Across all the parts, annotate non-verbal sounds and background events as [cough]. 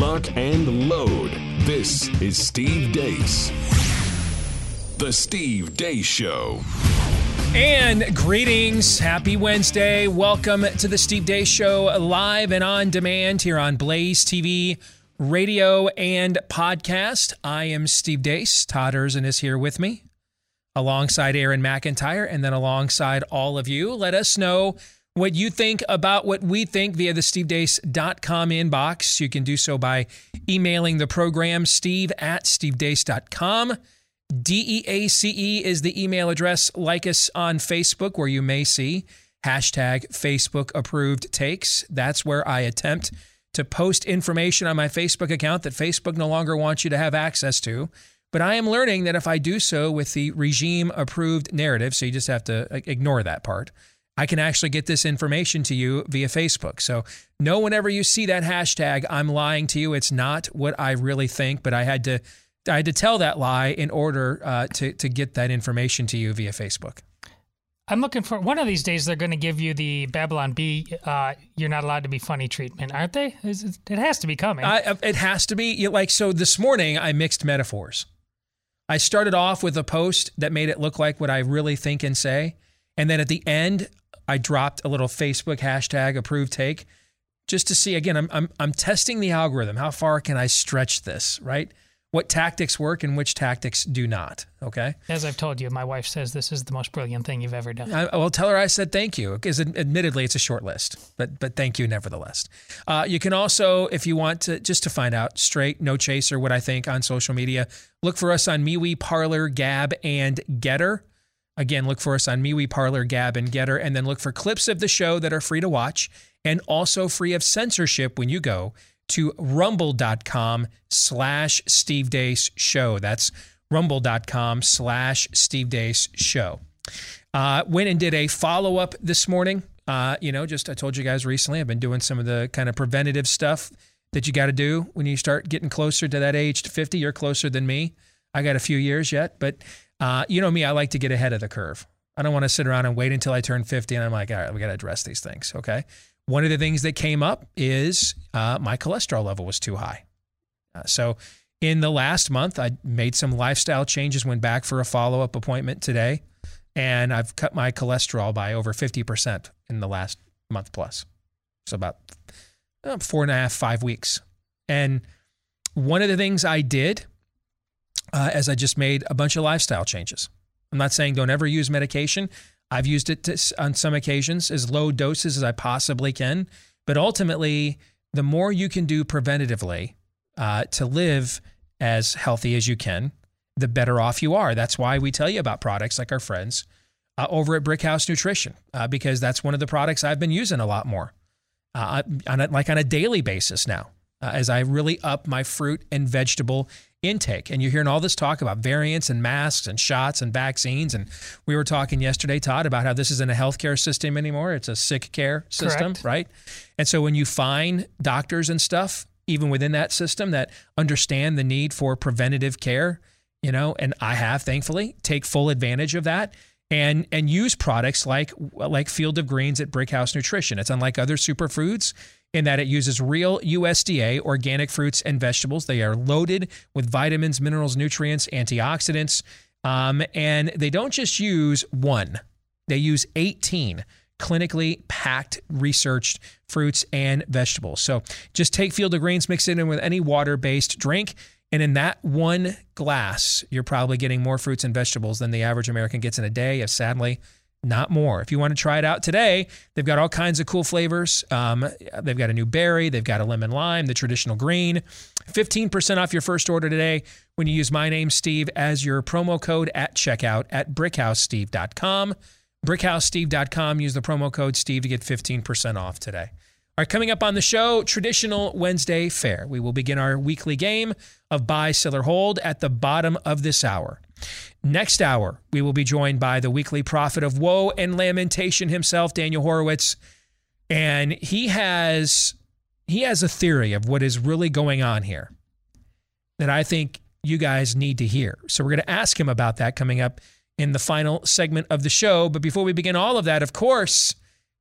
lock, and load. This is Steve Deace. The Steve Deace Show. And greetings. Happy Wednesday. Welcome to the Steve Deace Show, live and on demand here on Blaze TV, radio, and podcast. I am Steve Deace. Todd Erzen is here with me, alongside Aaron McIntyre, and then alongside all of you. Let us know what you think about what we think via the stevedeace.com inbox. You can do so by emailing the program, steve at stevedeace.com. D E A C E is the email address. Like us on Facebook, where you may see hashtag Facebook approved takes. That's where I attempt to post information on my Facebook account that Facebook no longer wants you to have access to. But I am learning that if I do so with the regime approved narrative, so you just have to ignore that part, I can actually get this information to you via Facebook. So know whenever you see that hashtag, I'm lying to you. It's not what I really think, but I had to I had to tell that lie in order uh, to to get that information to you via Facebook. I'm looking for one of these days. They're going to give you the Babylon Bee. Uh, you're not allowed to be funny treatment, aren't they? It has to be coming. I, it has to be. Like so, this morning I mixed metaphors. I started off with a post that made it look like what I really think and say, and then at the end I dropped a little Facebook hashtag approved take just to see. Again, I'm I'm, I'm testing the algorithm. How far can I stretch this? Right what tactics work and which tactics do not. Okay. As I've told you, my wife says this is the most brilliant thing you've ever done. I, will tell her I said thank you because admittedly it's a short list, but but thank you nevertheless. Uh, you can also, if you want to, just to find out straight, no chaser, what I think on social media, look for us on MeWe, Parler, Gab, and Gettr. Again, look for us on MeWe, Parler, Gab, and Gettr, and then look for clips of the show that are free to watch and also free of censorship when you go to rumble.com slash Steve Deace Show. That's rumble.com slash Steve Deace Show. Uh, went and did a follow up this morning. Uh, you know, just I told you guys recently, I've been doing some of the kind of preventative stuff that you got to do when you start getting closer to that age to 50. You're closer than me. I got a few years yet, but uh, you know me, I like to get ahead of the curve. I don't want to sit around and wait until I turn 50 and I'm like, all right, we got to address these things. Okay. One of the things that came up is uh, my cholesterol level was too high. Uh, so, in the last month, I made some lifestyle changes, went back for a follow up appointment today, and I've cut my cholesterol by over 50% in the last month plus. So, about uh, four and a half, five weeks. And one of the things I did uh, as I just made a bunch of lifestyle changes. I'm not saying don't ever use medication. I've used it to, on some occasions as low doses as I possibly can. But ultimately, the more you can do preventatively uh, to live as healthy as you can, the better off you are. That's why we tell you about products like our friends uh, over at Brickhouse Nutrition, uh, because that's one of the products I've been using a lot more, uh, on a, like on a daily basis now, uh, as I really up my fruit and vegetable intake. And you're hearing all this talk about variants and masks and shots and vaccines. And we were talking yesterday, Todd, about how this isn't a healthcare system anymore. It's a sick care system, Correct. right? And so when you find doctors and stuff, even within that system, that understand the need for preventative care, you know, and I have thankfully take full advantage of that and and use products like like Field of Greens at Brickhouse Nutrition. It's unlike other superfoods in that it uses real USDA organic fruits and vegetables. They are loaded with vitamins, minerals, nutrients, antioxidants, um, and they don't just use one; they use 18 clinically packed, researched fruits and vegetables. So just take Field of Greens, mix it in with any water-based drink. And in that one glass, you're probably getting more fruits and vegetables than the average American gets in a day. Sadly, not more. If you want to try it out today, they've got all kinds of cool flavors. Um, they've got a new berry, they've got a lemon lime, the traditional green. 15% off your first order today when you use my name, Steve, as your promo code at checkout at brickhousesteve.com. Brickhousesteve.com. Use the promo code Steve to get 15% off today. All right, coming up on the show, traditional Wednesday fair. We will begin our weekly game of buy, sell, or hold at the bottom of this hour. Next hour, we will be joined by the weekly prophet of woe and lamentation himself, Daniel Horowitz. And he has he has a theory of what is really going on here that I think you guys need to hear. So we're going to ask him about that coming up in the final segment of the show. But before we begin all of that, of course,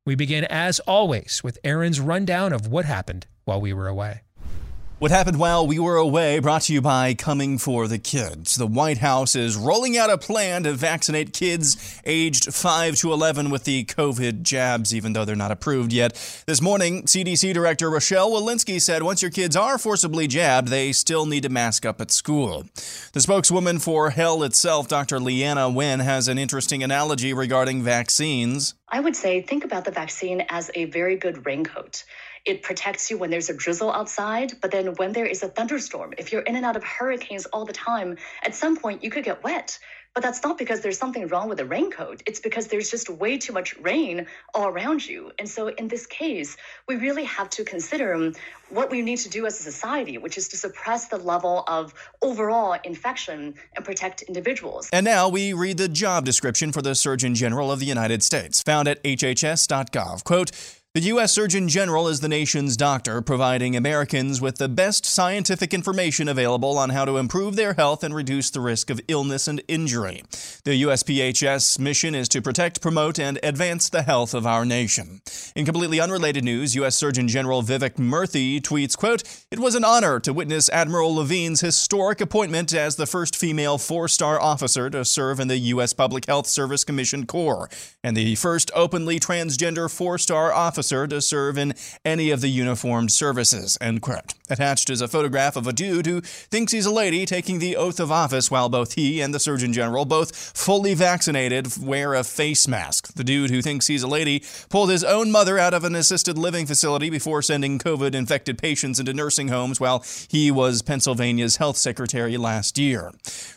we begin as always with Aaron's rundown of what happened while we were away. What happened while we were away brought to you by Coming for the Kids. The White House is rolling out a plan to vaccinate kids aged 5 to 11 with the COVID jabs, even though they're not approved yet. This morning, CDC Director Rochelle Walensky said once your kids are forcibly jabbed, they still need to mask up at school. The spokeswoman for Hell itself, Dr. Leana Wen, has an interesting analogy regarding vaccines. I would say think about the vaccine as a very good raincoat. It protects you when there's a drizzle outside, but then when there is a thunderstorm, if you're in and out of hurricanes all the time, at some point you could get wet. But that's not because there's something wrong with the raincoat. It's because there's just way too much rain all around you. And so in this case, we really have to consider what we need to do as a society, which is to suppress the level of overall infection and protect individuals. And now we read the job description for the Surgeon General of the United States, found at hhs.gov. Quote, the U.S. Surgeon General is the nation's doctor, providing Americans with the best scientific information available on how to improve their health and reduce the risk of illness and injury. The USPHS mission is to protect, promote, and advance the health of our nation. In completely unrelated news, U.S. Surgeon General Vivek Murthy tweets, quote, It was an honor to witness Admiral Levine's historic appointment as the first female four-star officer to serve in the U.S. Public Health Service Commission Corps, and the first openly transgender four-star officer officer to serve in any of the uniformed services. End quote. Attached is a photograph of a dude who thinks he's a lady taking the oath of office while both he and the Surgeon General, both fully vaccinated, wear a face mask. The dude who thinks he's a lady pulled his own mother out of an assisted living facility before sending COVID infected patients into nursing homes while he was Pennsylvania's health secretary last year.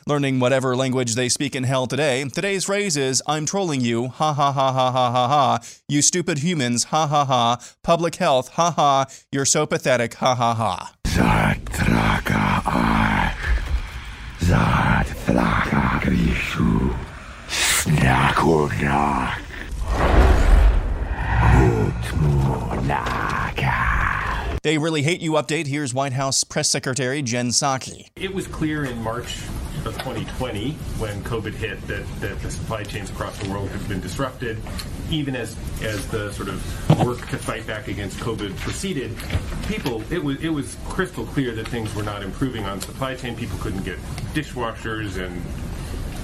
Learning whatever language they speak in hell today, today's phrase is I'm trolling you, ha ha ha ha ha ha ha, you stupid humans, ha ha ha, public health, ha ha, you're so pathetic, ha ha ha. Zatraka Zadflaka Grishu Snakunak They really hate you. Update. Here's White House Press Secretary Jen Psaki. It was clear in March of 2020 when COVID hit that, that the supply chains across the world had been disrupted. Even as as the sort of work to fight back against COVID proceeded, people it was it was crystal clear that things were not improving on supply chain. People couldn't get dishwashers and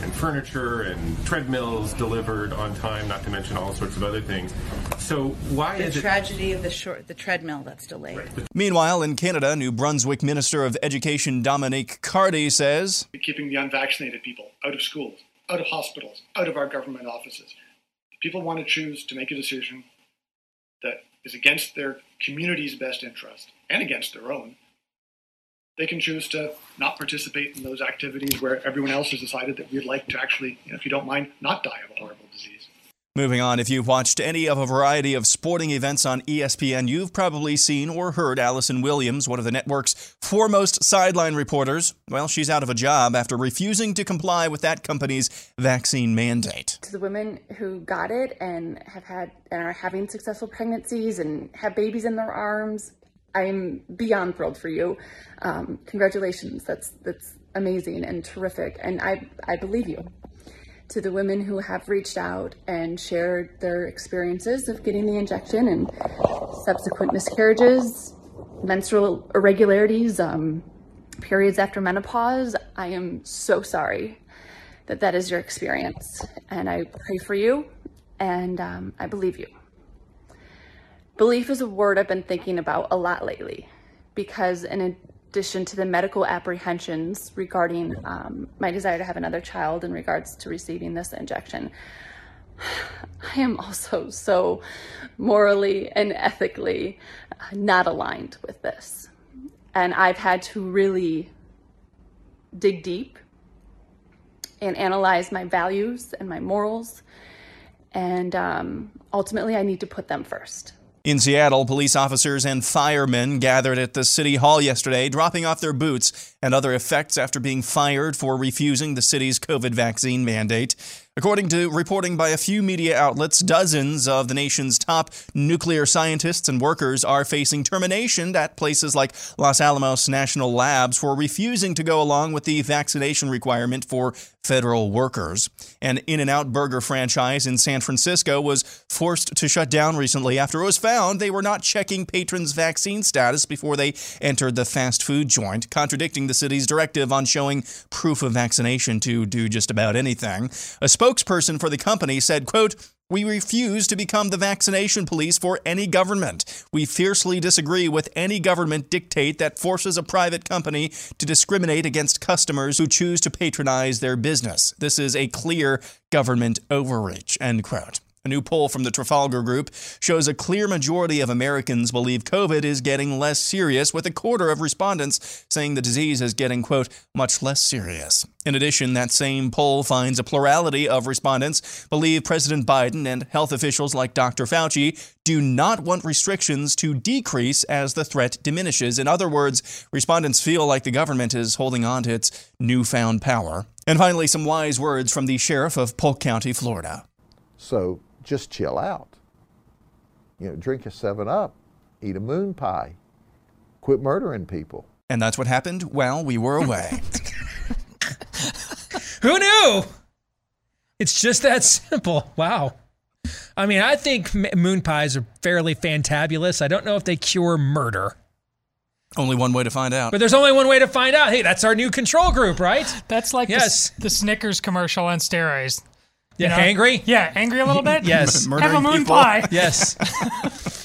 and furniture and treadmills delivered on time, not to mention all sorts of other things. So why the is the it tragedy of the short the treadmill that's delayed? Right. Meanwhile, in Canada, New Brunswick Minister of Education Dominic Cardy says keeping the unvaccinated people out of schools, out of hospitals, out of our government offices. If people want to choose to make a decision that is against their community's best interest and against their own, they can choose to not participate in those activities where everyone else has decided that we'd like to actually, you know, if you don't mind, not die of a horrible disease. Moving on, if you've watched any of a variety of sporting events on ESPN, you've probably seen or heard Allison Williams, one of the network's foremost sideline reporters. Well, she's out of a job after refusing to comply with that company's vaccine mandate. To the women who got it and have had and are having successful pregnancies and have babies in their arms, I'm beyond thrilled for you. Um, congratulations. That's that's amazing and terrific, and I I believe you. To the women who have reached out and shared their experiences of getting the injection and subsequent miscarriages, menstrual irregularities, um, periods after menopause, I am so sorry that that is your experience, and I pray for you, and um, I believe you. Belief is a word I've been thinking about a lot lately because, in addition to the medical apprehensions regarding um, my desire to have another child in regards to receiving this injection, [sighs] I am also so morally and ethically not aligned with this. And I've had to really dig deep and analyze my values and my morals. And um, ultimately, I need to put them first. In Seattle, police officers and firemen gathered at the city hall yesterday, dropping off their boots and other effects after being fired for refusing the city's COVID vaccine mandate. According to reporting by a few media outlets, dozens of the nation's top nuclear scientists and workers are facing termination at places like Los Alamos National Labs for refusing to go along with the vaccination requirement for federal workers. An In N Out burger franchise in San Francisco was forced to shut down recently after it was found they were not checking patrons' vaccine status before they entered the fast food joint, contradicting the city's directive on showing proof of vaccination to do just about anything. A spokesperson for the company said, quote, we refuse to become the vaccination police for any government. We fiercely disagree with any government dictate that forces a private company to discriminate against customers who choose to patronize their business. This is a clear government overreach. End quote. A new poll from the Trafalgar Group shows a clear majority of Americans believe COVID is getting less serious, with a quarter of respondents saying the disease is getting, quote, much less serious. In addition, that same poll finds a plurality of respondents believe President Biden and health officials like Dr. Fauci do not want restrictions to decrease as the threat diminishes. In other words, respondents feel like the government is holding on to its newfound power. And finally, some wise words from the sheriff of Polk County, Florida. So just chill out. You know, drink a 7 Up, eat a moon pie, quit murdering people. And that's what happened while we were away. [laughs] [laughs] Who knew? It's just that simple. Wow. I mean, I think moon pies are fairly fantabulous. I don't know if they cure murder. Only one way to find out. But there's only one way to find out. Hey, that's our new control group, right? That's like yes. the, the Snickers commercial on steroids. Yeah, know? angry. Yeah, angry a little bit. [laughs] yes, have a moon people. pie. [laughs] Yes. [laughs]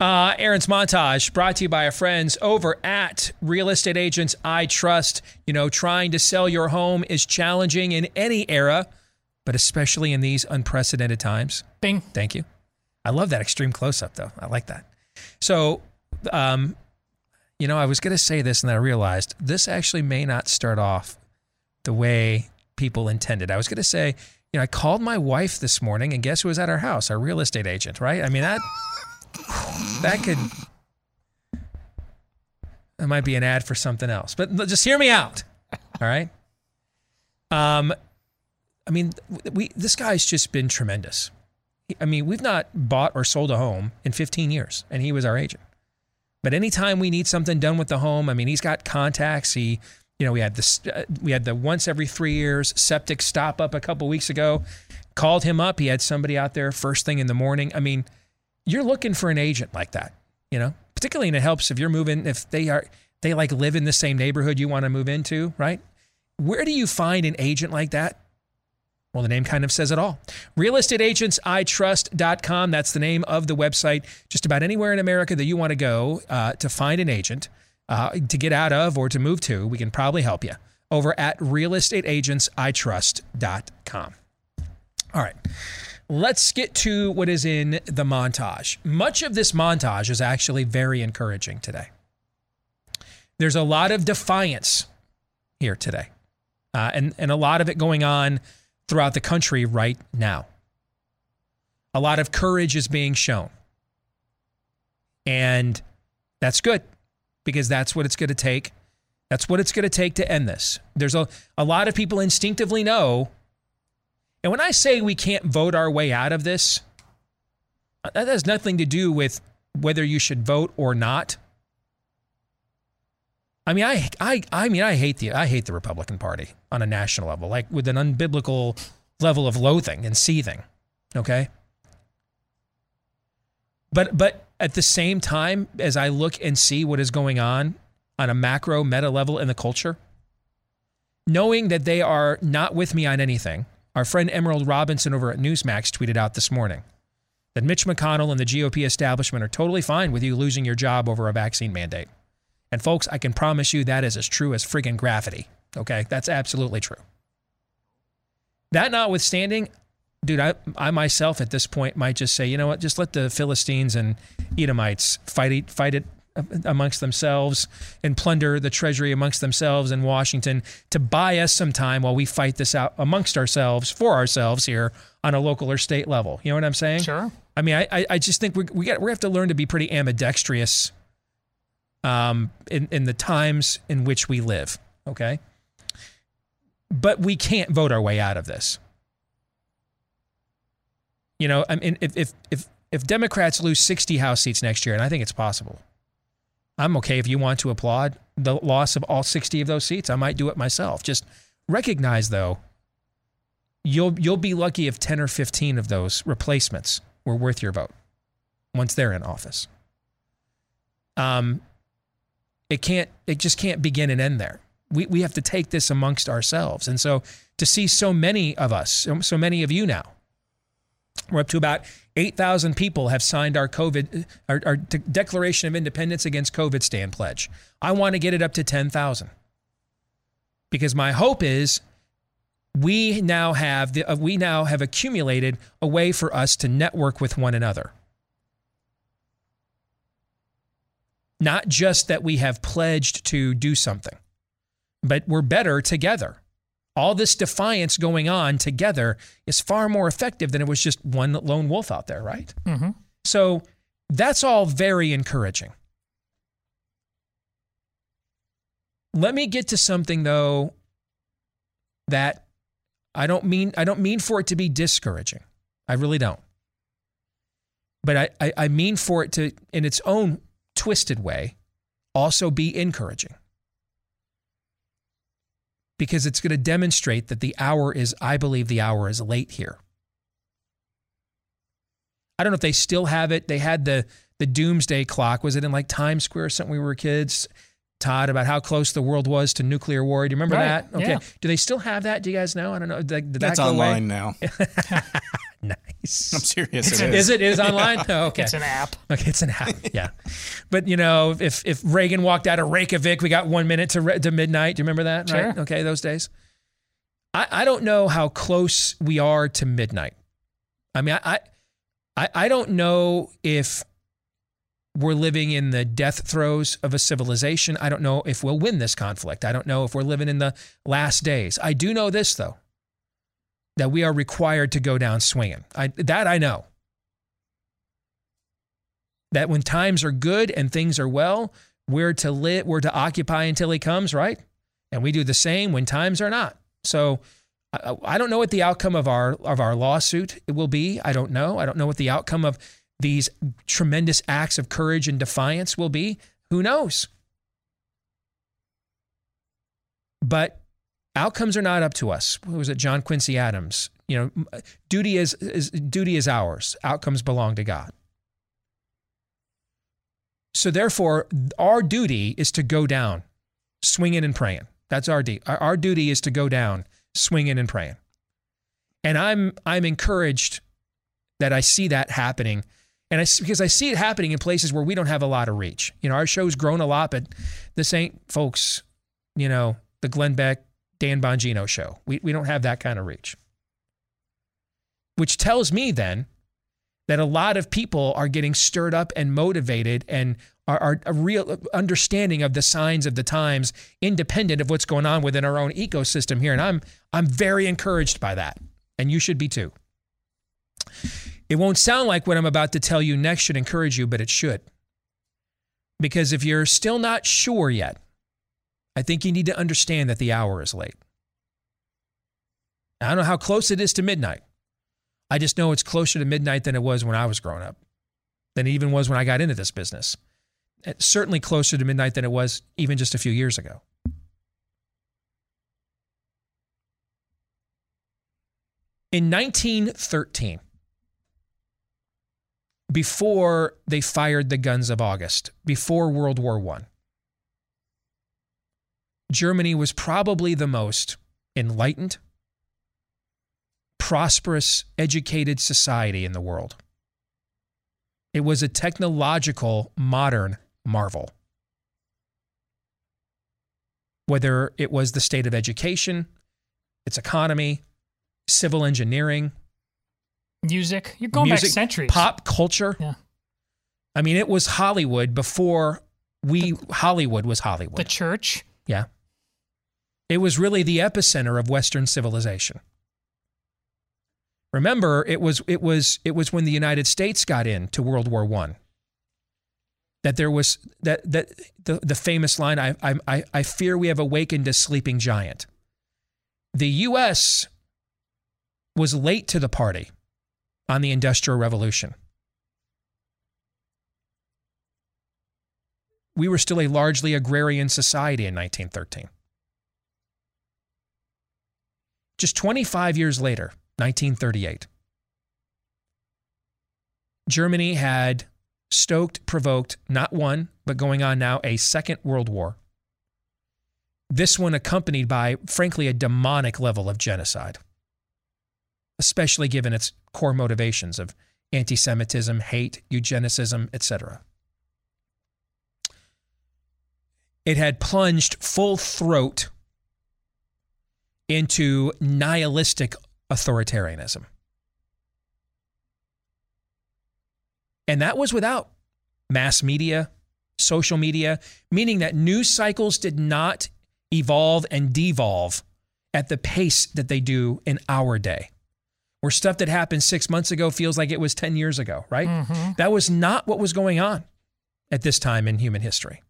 Uh, Aaron's montage brought to you by our friends over at Real Estate Agents I Trust. You know, trying to sell your home is challenging in any era, but especially in these unprecedented times. Bing. Thank you. I love that extreme close up, though. I like that. So, um, you know, I was going to say this and then I realized this actually may not start off the way people intended. I was going to say, you know, I called my wife this morning, and guess who was at our house? Our real estate agent, right? I mean that that could that might be an ad for something else, but just hear me out. All right. Um, I mean, we this guy's just been tremendous. I mean, we've not bought or sold a home in 15 years, and he was our agent. But anytime we need something done with the home, I mean, he's got contacts. He you know, we had this, uh, we had the once every three years septic stop up a couple weeks ago. Called him up. He had somebody out there first thing in the morning. I mean, you're looking for an agent like that, you know, particularly and it helps if you're moving, if they are, they like live in the same neighborhood you want to move into, right? Where do you find an agent like that? Well, the name kind of says it all. RealestateAgentsITrust.com. That's the name of the website. Just about anywhere in America that you want to go uh, to find an agent uh, to get out of or to move to, we can probably help you over at realestateagentsitrust.com. All right. Let's get to what is in the montage. Much of this montage is actually very encouraging today. There's a lot of defiance here today, uh, and, and a lot of it going on throughout the country right now. A lot of courage is being shown. And that's good because that's what it's going to take. That's what it's going to take to end this. There's a, a lot of people instinctively know. And when I say we can't vote our way out of this, uh, that has nothing to do with whether you should vote or not. I mean, I, I, I mean, I hate the, I hate the Republican Party on a national level, like with an unbiblical level of loathing and seething. Okay. But, but at the same time as I look and see what is going on on a macro meta level in the culture, knowing that they are not with me on anything, our friend Emerald Robinson over at Newsmax tweeted out this morning that Mitch McConnell and the GOP establishment are totally fine with you losing your job over a vaccine mandate. And folks, I can promise you that is as true as friggin' gravity. Okay, that's absolutely true. That notwithstanding, dude, I, I myself at this point might just say, you know what, just let the Philistines and Edomites fight it, fight it amongst themselves and plunder the treasury amongst themselves in Washington to buy us some time while we fight this out amongst ourselves for ourselves here on a local or state level. You know what I'm saying? Sure. I mean, I, I just think we we got we have to learn to be pretty ambidextrous um, in in the times in which we live. Okay. But we can't vote our way out of this. You know, I mean, if if if if Democrats lose 60 House seats next year, and I think it's possible, I'm okay if you want to applaud the loss of all 60 of those seats. I might do it myself. Just recognize, though, you'll you'll be lucky if 10 or 15 of those replacements were worth your vote once they're in office. Um, it can't it just can't begin and end there. We we have to take this amongst ourselves. And so to see so many of us, so, many of you now, we're up to about 8,000 people have signed our COVID, our, our de- Declaration of Independence Against COVID Stand pledge. I want to get it up to 10,000 because my hope is we now have the, uh, we now have accumulated a way for us to network with one another. Not just that we have pledged to do something, but we're better together. All this defiance going on together is far more effective than it was just one lone wolf out there, right? Mm-hmm. So that's all very encouraging. Let me get to something though that I don't mean I don't mean for it to be discouraging. I really don't. But I, I, I mean for it to, in its own twisted way, also be encouraging. Because it's going to demonstrate that the hour is, I believe the hour is late here. I don't know if they still have it. They had the the doomsday clock. Was it in like Times Square or something we were kids? Todd, about how close the world was to nuclear war. Do you remember Right, that? Okay. yeah. Do they still have that? Do you guys know? I don't know. Did, did That's that go away? online now. [laughs] [laughs] nice. I'm serious. It's it is. Is it? It is online? Oh, okay. It's an app. Okay, it's an app. Yeah, but you know, if if Reagan walked out of Reykjavik, we got one minute to re- to midnight. Do you remember that? Right? Sure. Okay, those days. I I don't know how close we are to midnight. I mean, I I I don't know if we're living in the death throes of a civilization. I don't know if we'll win this conflict. I don't know if we're living in the last days. I do know this though, that we are required to go down swinging. I, that I know that when times are good and things are well, we're to live, we're to occupy until he comes, right? And we do the same when times are not. So I, don't know what the outcome of our of our lawsuit will be. I don't know. I don't know what the outcome of these tremendous acts of courage and defiance will be. Who knows? But outcomes are not up to us. What was it? John Quincy Adams. You know, duty is, is duty is ours. Outcomes belong to God. So therefore, our duty is to go down, swinging and praying. That's our duty. Our, our duty is to go down, swinging and praying. And I'm I'm encouraged that I see that happening, and I because I see it happening in places where we don't have a lot of reach. You know, our show's grown a lot, but this ain't folks. You know, the Glenn Beck, Dan Bongino show. We we don't have that kind of reach. Which tells me then that a lot of people are getting stirred up and motivated and are, are a real understanding of the signs of the times, independent of what's going on within our own ecosystem here. And I'm I'm very encouraged by that. And you should be too. It won't sound like what I'm about to tell you next should encourage you, but it should. Because if you're still not sure yet, I think you need to understand that the hour is late. I don't know how close it is to midnight. I just know it's closer to midnight than it was when I was growing up, than it even was when I got into this business. It's certainly closer to midnight than it was even just a few years ago. In 1913, before they fired the guns of August, before World War I, Germany was probably the most enlightened, prosperous, educated society in the world. It was a technological, modern marvel. Whether it was the state of education, its economy, civil engineering, Music. You're going music, back centuries. pop culture. Yeah. I mean, it was Hollywood before we Hollywood was Hollywood. The church. Yeah. It was really the epicenter of Western civilization. Remember, it was it was it was when the United States got into World War One that there was that that the, the famous line I, I I fear we have awakened a sleeping giant. The U.S. was late to the party on the Industrial Revolution. We were still a largely agrarian society in 1913. Just 25 years later, 1938, Germany had stoked, provoked not one, but going on now a second world war. This one accompanied by, frankly, a demonic level of genocide, especially given its core motivations of anti Semitism, hate, eugenicism, etc. It had plunged full throat into nihilistic authoritarianism. And that was without mass media, social media, meaning that news cycles did not evolve and devolve at the pace that they do in our day. Where stuff that happened six months ago feels like it was 10 years ago, right? Mm-hmm. That was not what was going on at this time in human history.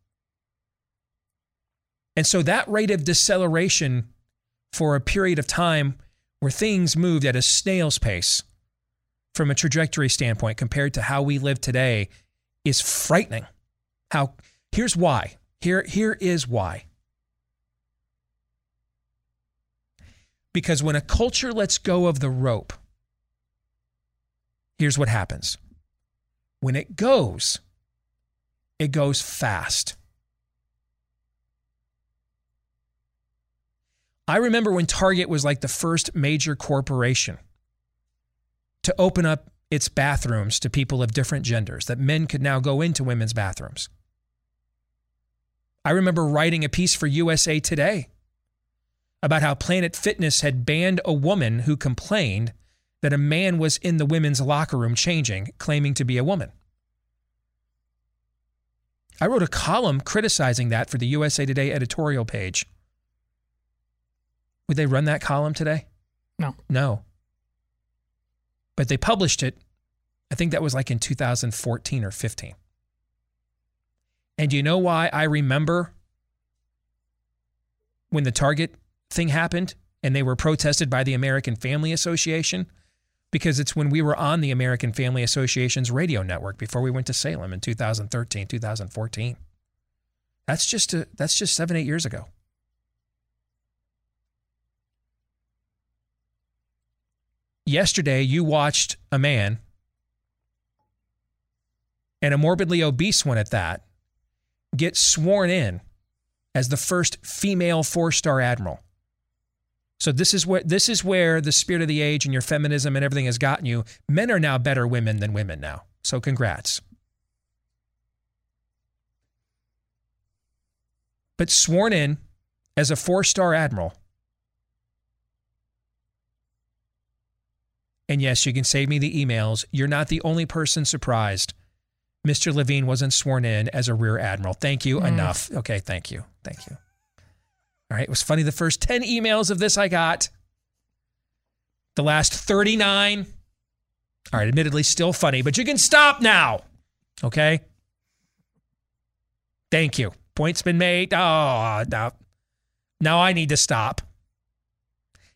And so that rate of deceleration for a period of time where things moved at a snail's pace from a trajectory standpoint compared to how we live today is frightening. How here's why. Here here is why. Because when a culture lets go of the rope, here's what happens. When it goes, it goes fast. I remember when Target was like the first major corporation to open up its bathrooms to people of different genders, that men could now go into women's bathrooms. I remember writing a piece for USA Today about how Planet Fitness had banned a woman who complained that a man was in the women's locker room changing, claiming to be a woman. I wrote a column criticizing that for the USA Today editorial page. Would they run that column today? No. No. But they published it, I think that was like in 2014 or 15. And you know why I remember when the Target thing happened and they were protested by the American Family Association? Because it's when we were on the American Family Association's radio network before we went to Salem in 2013, 2014. That's just a, that's just seven, eight years ago. Yesterday you watched a man and a morbidly obese one at that get sworn in as the first female four-star admiral. So this is what this is where the spirit of the age and your feminism and everything has gotten you. Men are now better women than women now. So congrats. But sworn in as a four-star admiral And yes, you can save me the emails. You're not the only person surprised. Mr. Levine wasn't sworn in as a rear admiral. Thank you. Mm. Enough. Okay, thank you. Thank you. All right, it was funny the first 10 emails of this I got. The last 39. All right, admittedly still funny, but you can stop now. Okay? Thank you. Point's been made. Oh, now, now I need to stop.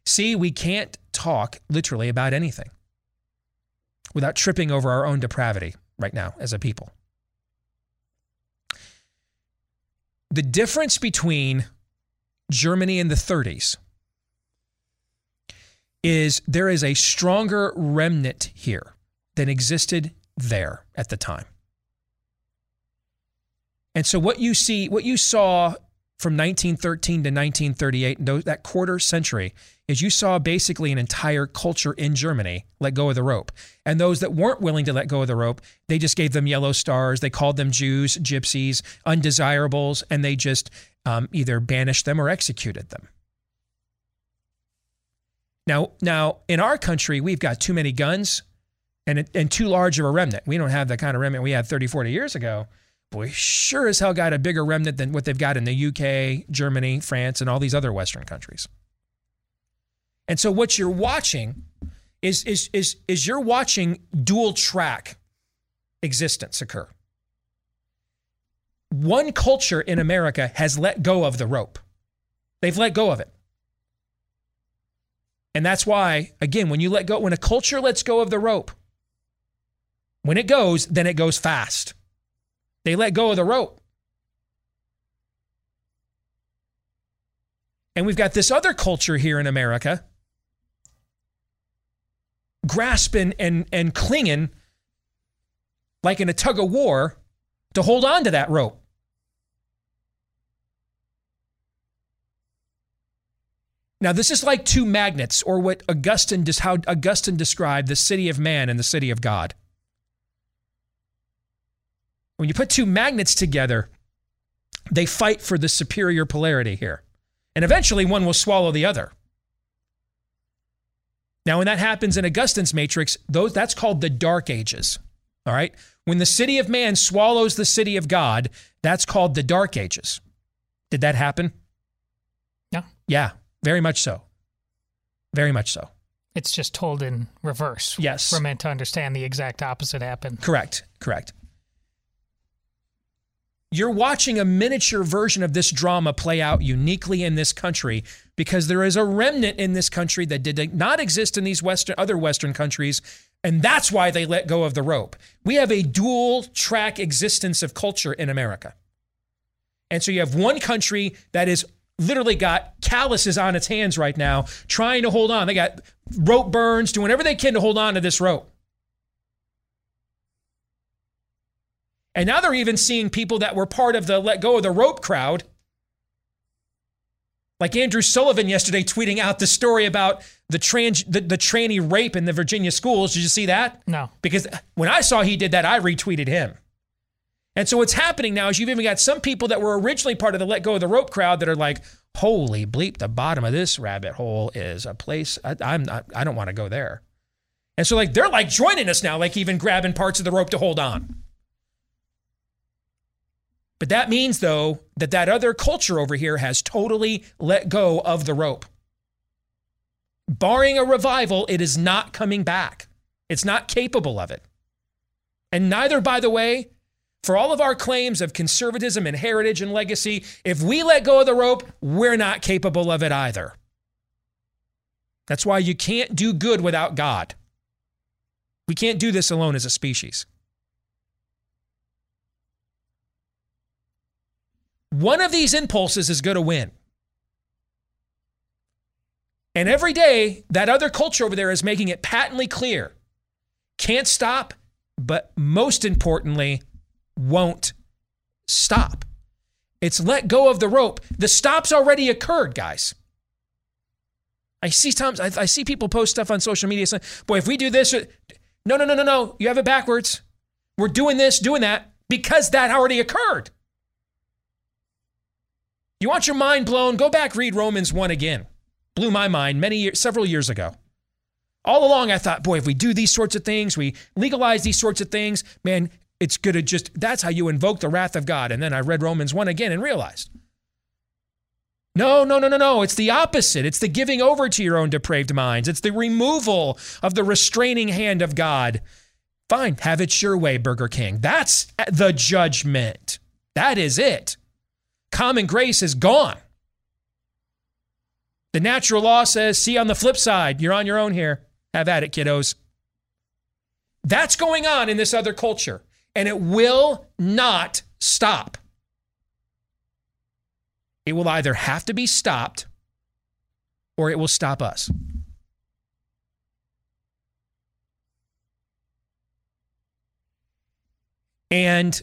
See, we can't talk literally about anything without tripping over our own depravity right now as a people. The difference between Germany in the 30s is there is a stronger remnant here than existed there at the time. And so what you see, what you saw from 1913 to 1938, that quarter century, is you saw basically an entire culture in Germany let go of the rope. And those that weren't willing to let go of the rope, they just gave them yellow stars. They called them Jews, gypsies, undesirables, and they just um, either banished them or executed them. Now, now in our country, we've got too many guns and, and too large of a remnant. We don't have the kind of remnant we had 30, 40 years ago. We sure as hell got a bigger remnant than what they've got in the UK, Germany, France, and all these other Western countries. And so what you're watching is is is is you're watching dual track existence occur. One culture in America has let go of the rope. They've let go of it. And that's why again when you let go when a culture lets go of the rope when it goes then it goes fast. They let go of the rope. And we've got this other culture here in America grasping and, and clinging like in a tug of war to hold on to that rope. Now, this is like two magnets, or what Augustine how Augustine described the city of man and the city of God. When you put two magnets together, they fight for the superior polarity here. And eventually one will swallow the other. Now, when that happens in Augustine's matrix, those, that's called the Dark Ages. All right? When the city of man swallows the city of God, that's called the Dark Ages. Did that happen? Yeah. Yeah, very much so. Very much so. It's just told in reverse. Yes. We're meant to understand the exact opposite happened. Correct. Correct. You're watching a miniature version of this drama play out uniquely in this country because there is a remnant in this country that did not exist in these western other western countries and that's why they let go of the rope. We have a dual track existence of culture in America. And so you have one country that is literally got calluses on its hands right now trying to hold on. They got rope burns, doing whatever they can to hold on to this rope. And now they're even seeing people that were part of the let go of the rope crowd. Like Andrew Sullivan yesterday tweeting out the story about the trans the, the tranny rape in the Virginia schools. Did you see that? No. Because when I saw he did that, I retweeted him. And so what's happening now is you've even got some people that were originally part of the let go of the rope crowd that are like, holy bleep, the bottom of this rabbit hole is a place I, I'm not, I don't want to go there. And so like they're like joining us now, like even grabbing parts of the rope to hold on. But that means, though, that that other culture over here has totally let go of the rope. Barring a revival, it is not coming back. It's not capable of it. And neither, by the way, for all of our claims of conservatism and heritage and legacy, if we let go of the rope, we're not capable of it either. That's why you can't do good without God. We can't do this alone as a species. One of these impulses is going to win. And every day, that other culture over there is making it patently clear can't stop, but most importantly, won't stop. It's let go of the rope. The stop's already occurred, guys. I see times I, I see people post stuff on social media saying, "Boy, if we do this, no, no, no, no, no, you have it backwards. We're doing this, doing that because that already occurred." You want your mind blown? Go back, read Romans 1 again. Blew my mind many years, several years ago. All along, I thought, boy, if we do these sorts of things, we legalize these sorts of things, man, it's going to just, that's how you invoke the wrath of God. And then I read Romans 1 again and realized, no, no, no, no, no. It's the opposite. It's the giving over to your own depraved minds. It's the removal of the restraining hand of God. Fine, have it your way, Burger King. That's the judgment. That is it. Common grace is gone. The natural law says, see on the flip side, you're on your own here. Have at it, kiddos. That's going on in this other culture, and it will not stop. It will either have to be stopped or it will stop us. And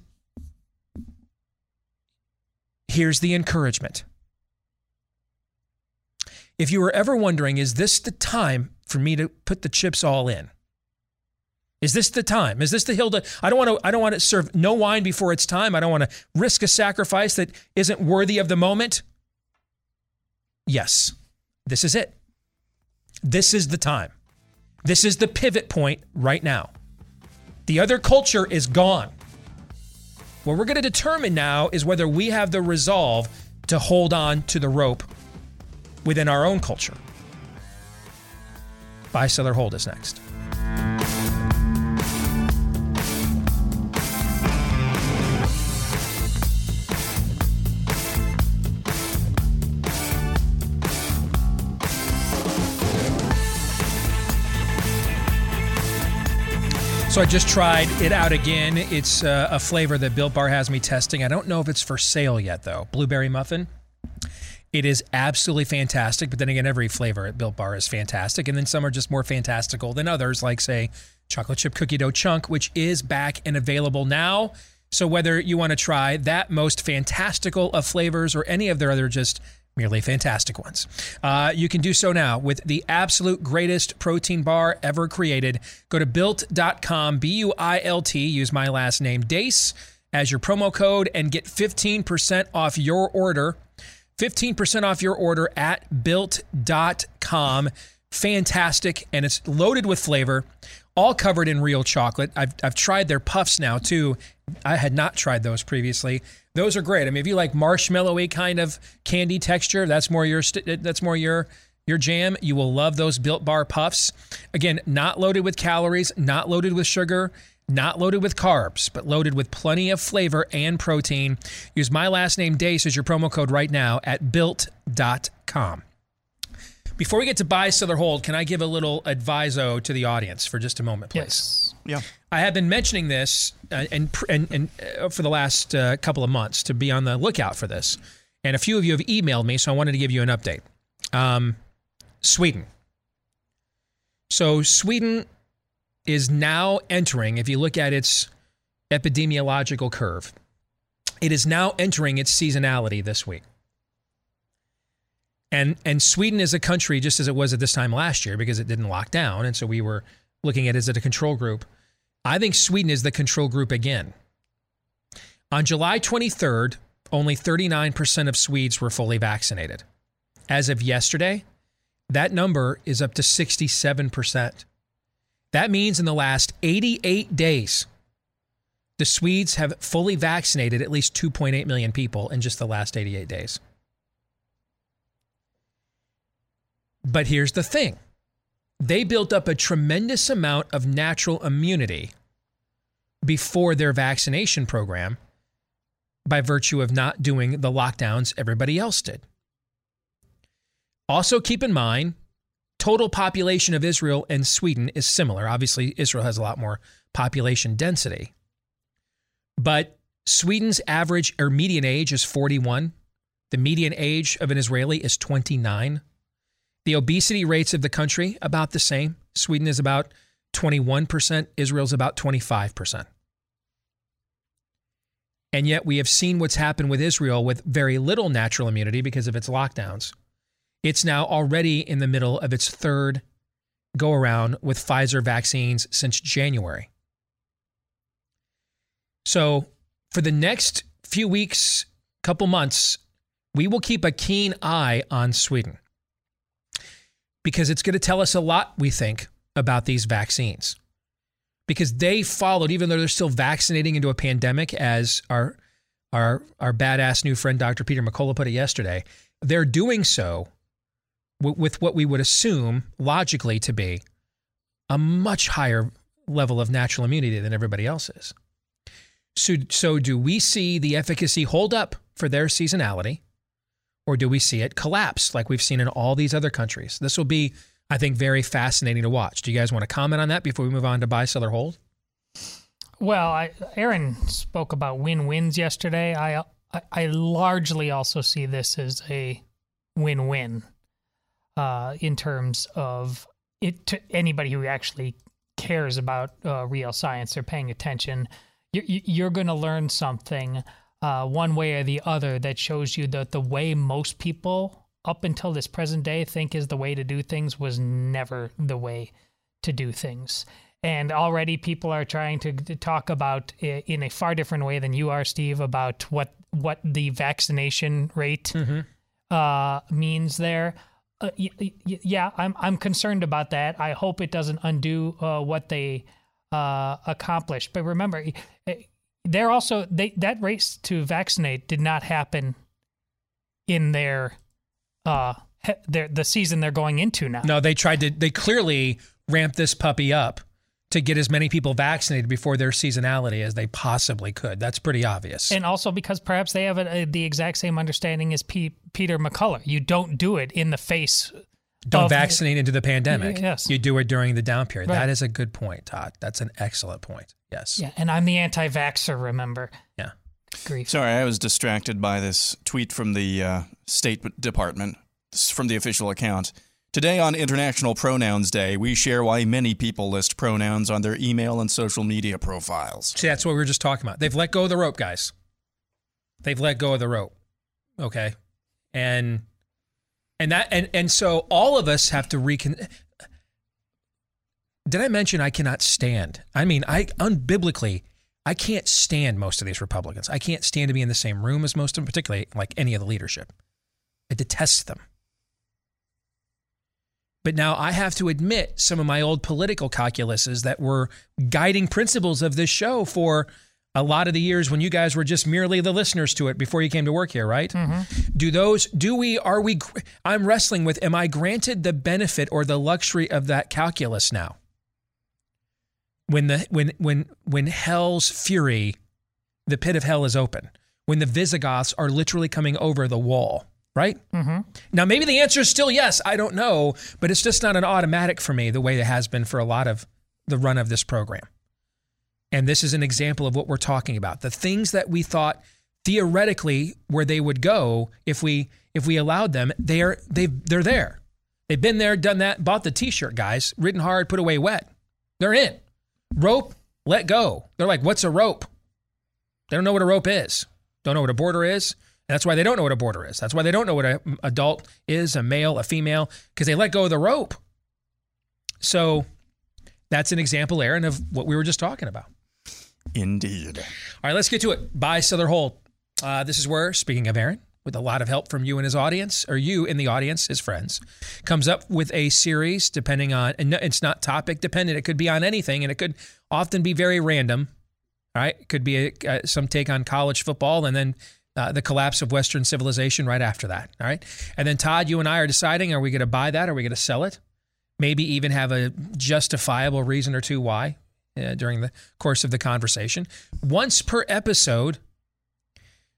here's the encouragement. If you were ever wondering, is this the time for me to put the chips all in? Is this the time? Is this the hill to I don't want to I don't want to serve no wine before it's time. I don't want to risk a sacrifice that isn't worthy of the moment. Yes. This is it. This is the time. This is the pivot point right now. The other culture is gone. What we're going to determine now is whether we have the resolve to hold on to the rope within our own culture. Buy, seller, hold is next. So I just tried it out again. It's uh, a flavor that Built Bar has me testing. I don't know if it's for sale yet, though. Blueberry muffin. It is absolutely fantastic. But then again, every flavor at Built Bar is fantastic. And then some are just more fantastical than others, like, say, chocolate chip cookie dough chunk, which is back and available now. So whether you want to try that most fantastical of flavors or any of their other just merely fantastic ones. Uh, you can do so now with the absolute greatest protein bar ever created. Go to built.com, B U I L T, use my last name, Deace, as your promo code and get 15% off your order. 15% off your order at built.com. Fantastic, and it's loaded with flavor, all covered in real chocolate. I've, I've tried their puffs now too. I had not tried those previously. Those are great. I mean, if you like marshmallowy kind of candy texture, that's more your that's more your your jam. You will love those Built Bar puffs. Again, not loaded with calories, not loaded with sugar, not loaded with carbs, but loaded with plenty of flavor and protein. Use my last name Deace as your promo code right now at built.com. Before we get to buy, sell, or hold, can I give a little adviso to the audience for just a moment, please? Yes. Yeah. I have been mentioning this uh, and and, and uh, for the last uh, couple of months to be on the lookout for this, and a few of you have emailed me, so I wanted to give you an update. Um, Sweden. So Sweden is now entering. If you look at its epidemiological curve, it is now entering its seasonality this week. And and Sweden is a country just as it was at this time last year because it didn't lock down, and so we were looking at it as a control group. I think Sweden is the control group again. On July 23rd, only 39% of Swedes were fully vaccinated. As of yesterday, that number is up to 67%. That means in the last 88 days, the Swedes have fully vaccinated at least 2.8 million people in just the last 88 days. But here's the thing they built up a tremendous amount of natural immunity before their vaccination program by virtue of not doing the lockdowns everybody else did. Also, keep in mind, total population of Israel and Sweden is similar. Obviously, Israel has a lot more population density. But Sweden's average or median age is 41. The median age of an Israeli is 29. The obesity rates of the country about the same. Sweden is about 21%, Israel's about 25%. And yet we have seen what's happened with Israel with very little natural immunity because of its lockdowns. It's now already in the middle of its third go around with Pfizer vaccines since January. So, for the next few weeks, couple months, we will keep a keen eye on Sweden because it's going to tell us a lot, we think, about these vaccines. Because they followed, even though they're still vaccinating into a pandemic, as our our our badass new friend Dr. Peter McCullough put it yesterday, they're doing so w- with what we would assume logically to be a much higher level of natural immunity than everybody else is. So, so do we see the efficacy hold up for their seasonality? Or do we see it collapse like we've seen in all these other countries? This will be, I think, very fascinating to watch. Do you guys want to comment on that before we move on to buy, sell, or hold? Well, I, Aaron spoke about win-wins yesterday. I, I, I largely also see this as a win-win uh, in terms of it to anybody who actually cares about uh, real science or paying attention. You're, you're going to learn something uh, one way or the other that shows you that the way most people up until this present day think is the way to do things was never the way to do things. And already people are trying to, to talk about in a far different way than you are, Steve, about what what the vaccination rate mm-hmm. uh, means there. Uh, y- y- yeah, I'm I'm concerned about that. I hope it doesn't undo uh, what they uh, accomplished. But remember, they're also they that race to vaccinate did not happen in their uh their the season they're going into now. No, they tried to they clearly ramped this puppy up to get as many people vaccinated before their seasonality as they possibly could. That's pretty obvious. And also because perhaps they have a, a, the exact same understanding as P, Peter McCullough. You don't do it in the face. Don't vaccinate into the pandemic. Yes. You do it during the down period. Right. That is a good point, Todd. That's an excellent point. Yes. Yeah, and I'm the anti-vaxxer, remember? Yeah. Grief. Sorry, I was distracted by this tweet from the uh, State Department, from the official account. Today on International Pronouns Day, we share why many people list pronouns on their email and social media profiles. See, that's what we were just talking about. They've let go of the rope, guys. They've let go of the rope. Okay. And and that and and so all of us have to recon Did I mention I cannot stand? I mean, I unbiblically I can't stand most of these Republicans. I can't stand to be in the same room as most of them, particularly like any of the leadership. I detest them. But now I have to admit some of my old political calculuses that were guiding principles of this show for a lot of the years when you guys were just merely the listeners to it before you came to work here, right? Mm-hmm. Do those, do we, are we, I'm wrestling with, am I granted the benefit or the luxury of that calculus now? When the, when, when, when hell's fury, the pit of hell is open, when the Visigoths are literally coming over the wall, right? Mm-hmm. Now, maybe the answer is still yes. I don't know, but it's just not an automatic for me the way it has been for a lot of the run of this program. And this is an example of what we're talking about. The things that we thought theoretically where they would go if we if we allowed them, they're they they're there. They've been there, done that, bought the t-shirt, guys, ridden hard, put away wet. They're in. Rope, let go. They're like, what's a rope? They don't know what a rope is. Don't know what a border is. And that's why they don't know what a border is. That's why they don't know what an adult is, a male, a female, because they let go of the rope. So that's an example, Aaron, of what we were just talking about. Indeed. All right, let's get to it. Buy, sell, or hold. Uh, this is where, speaking of Aaron, with a lot of help from you and his audience, or you in the audience, his friends, comes up with a series depending on, and it's not topic dependent. It could be on anything, and it could often be very random. Right, it could be a, some take on college football, and then uh, the collapse of Western civilization right after that. All right, and then Todd, you and I are deciding: are we going to buy that? Are we going to sell it? Maybe even have a justifiable reason or two why uh, during the course of the conversation. Once per episode,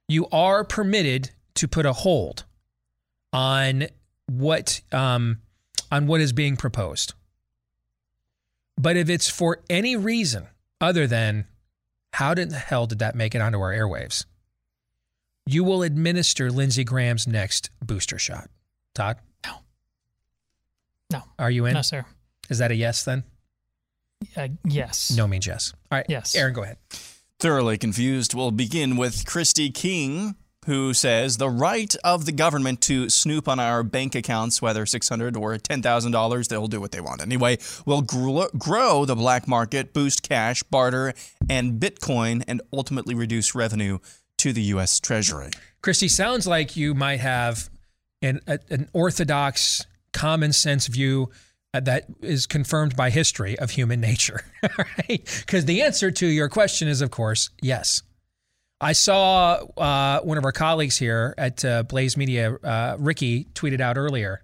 you are permitted to put a hold on what um, on what is being proposed. But if it's for any reason other than how did the hell did that make it onto our airwaves, you will administer Lindsey Graham's next booster shot. Todd, No. No. are you in? No, sir. Is that a yes then? Uh, yes. No means yes. All right. Yes. Aaron, go ahead. Thoroughly confused, we'll begin with Christy King, who says the right of the government to snoop on our bank accounts, whether 600 or $10,000, they'll do what they want anyway, will gr- grow the black market, boost cash, barter, and Bitcoin, and ultimately reduce revenue to the U.S. Treasury. Christy, sounds like you might have an, a, an orthodox, common sense view uh, that is confirmed by history of human nature, [laughs] right? Because the answer to your question is, of course, yes. I saw uh, one of our colleagues here at uh, Blaze Media, uh, Ricky, tweeted out earlier.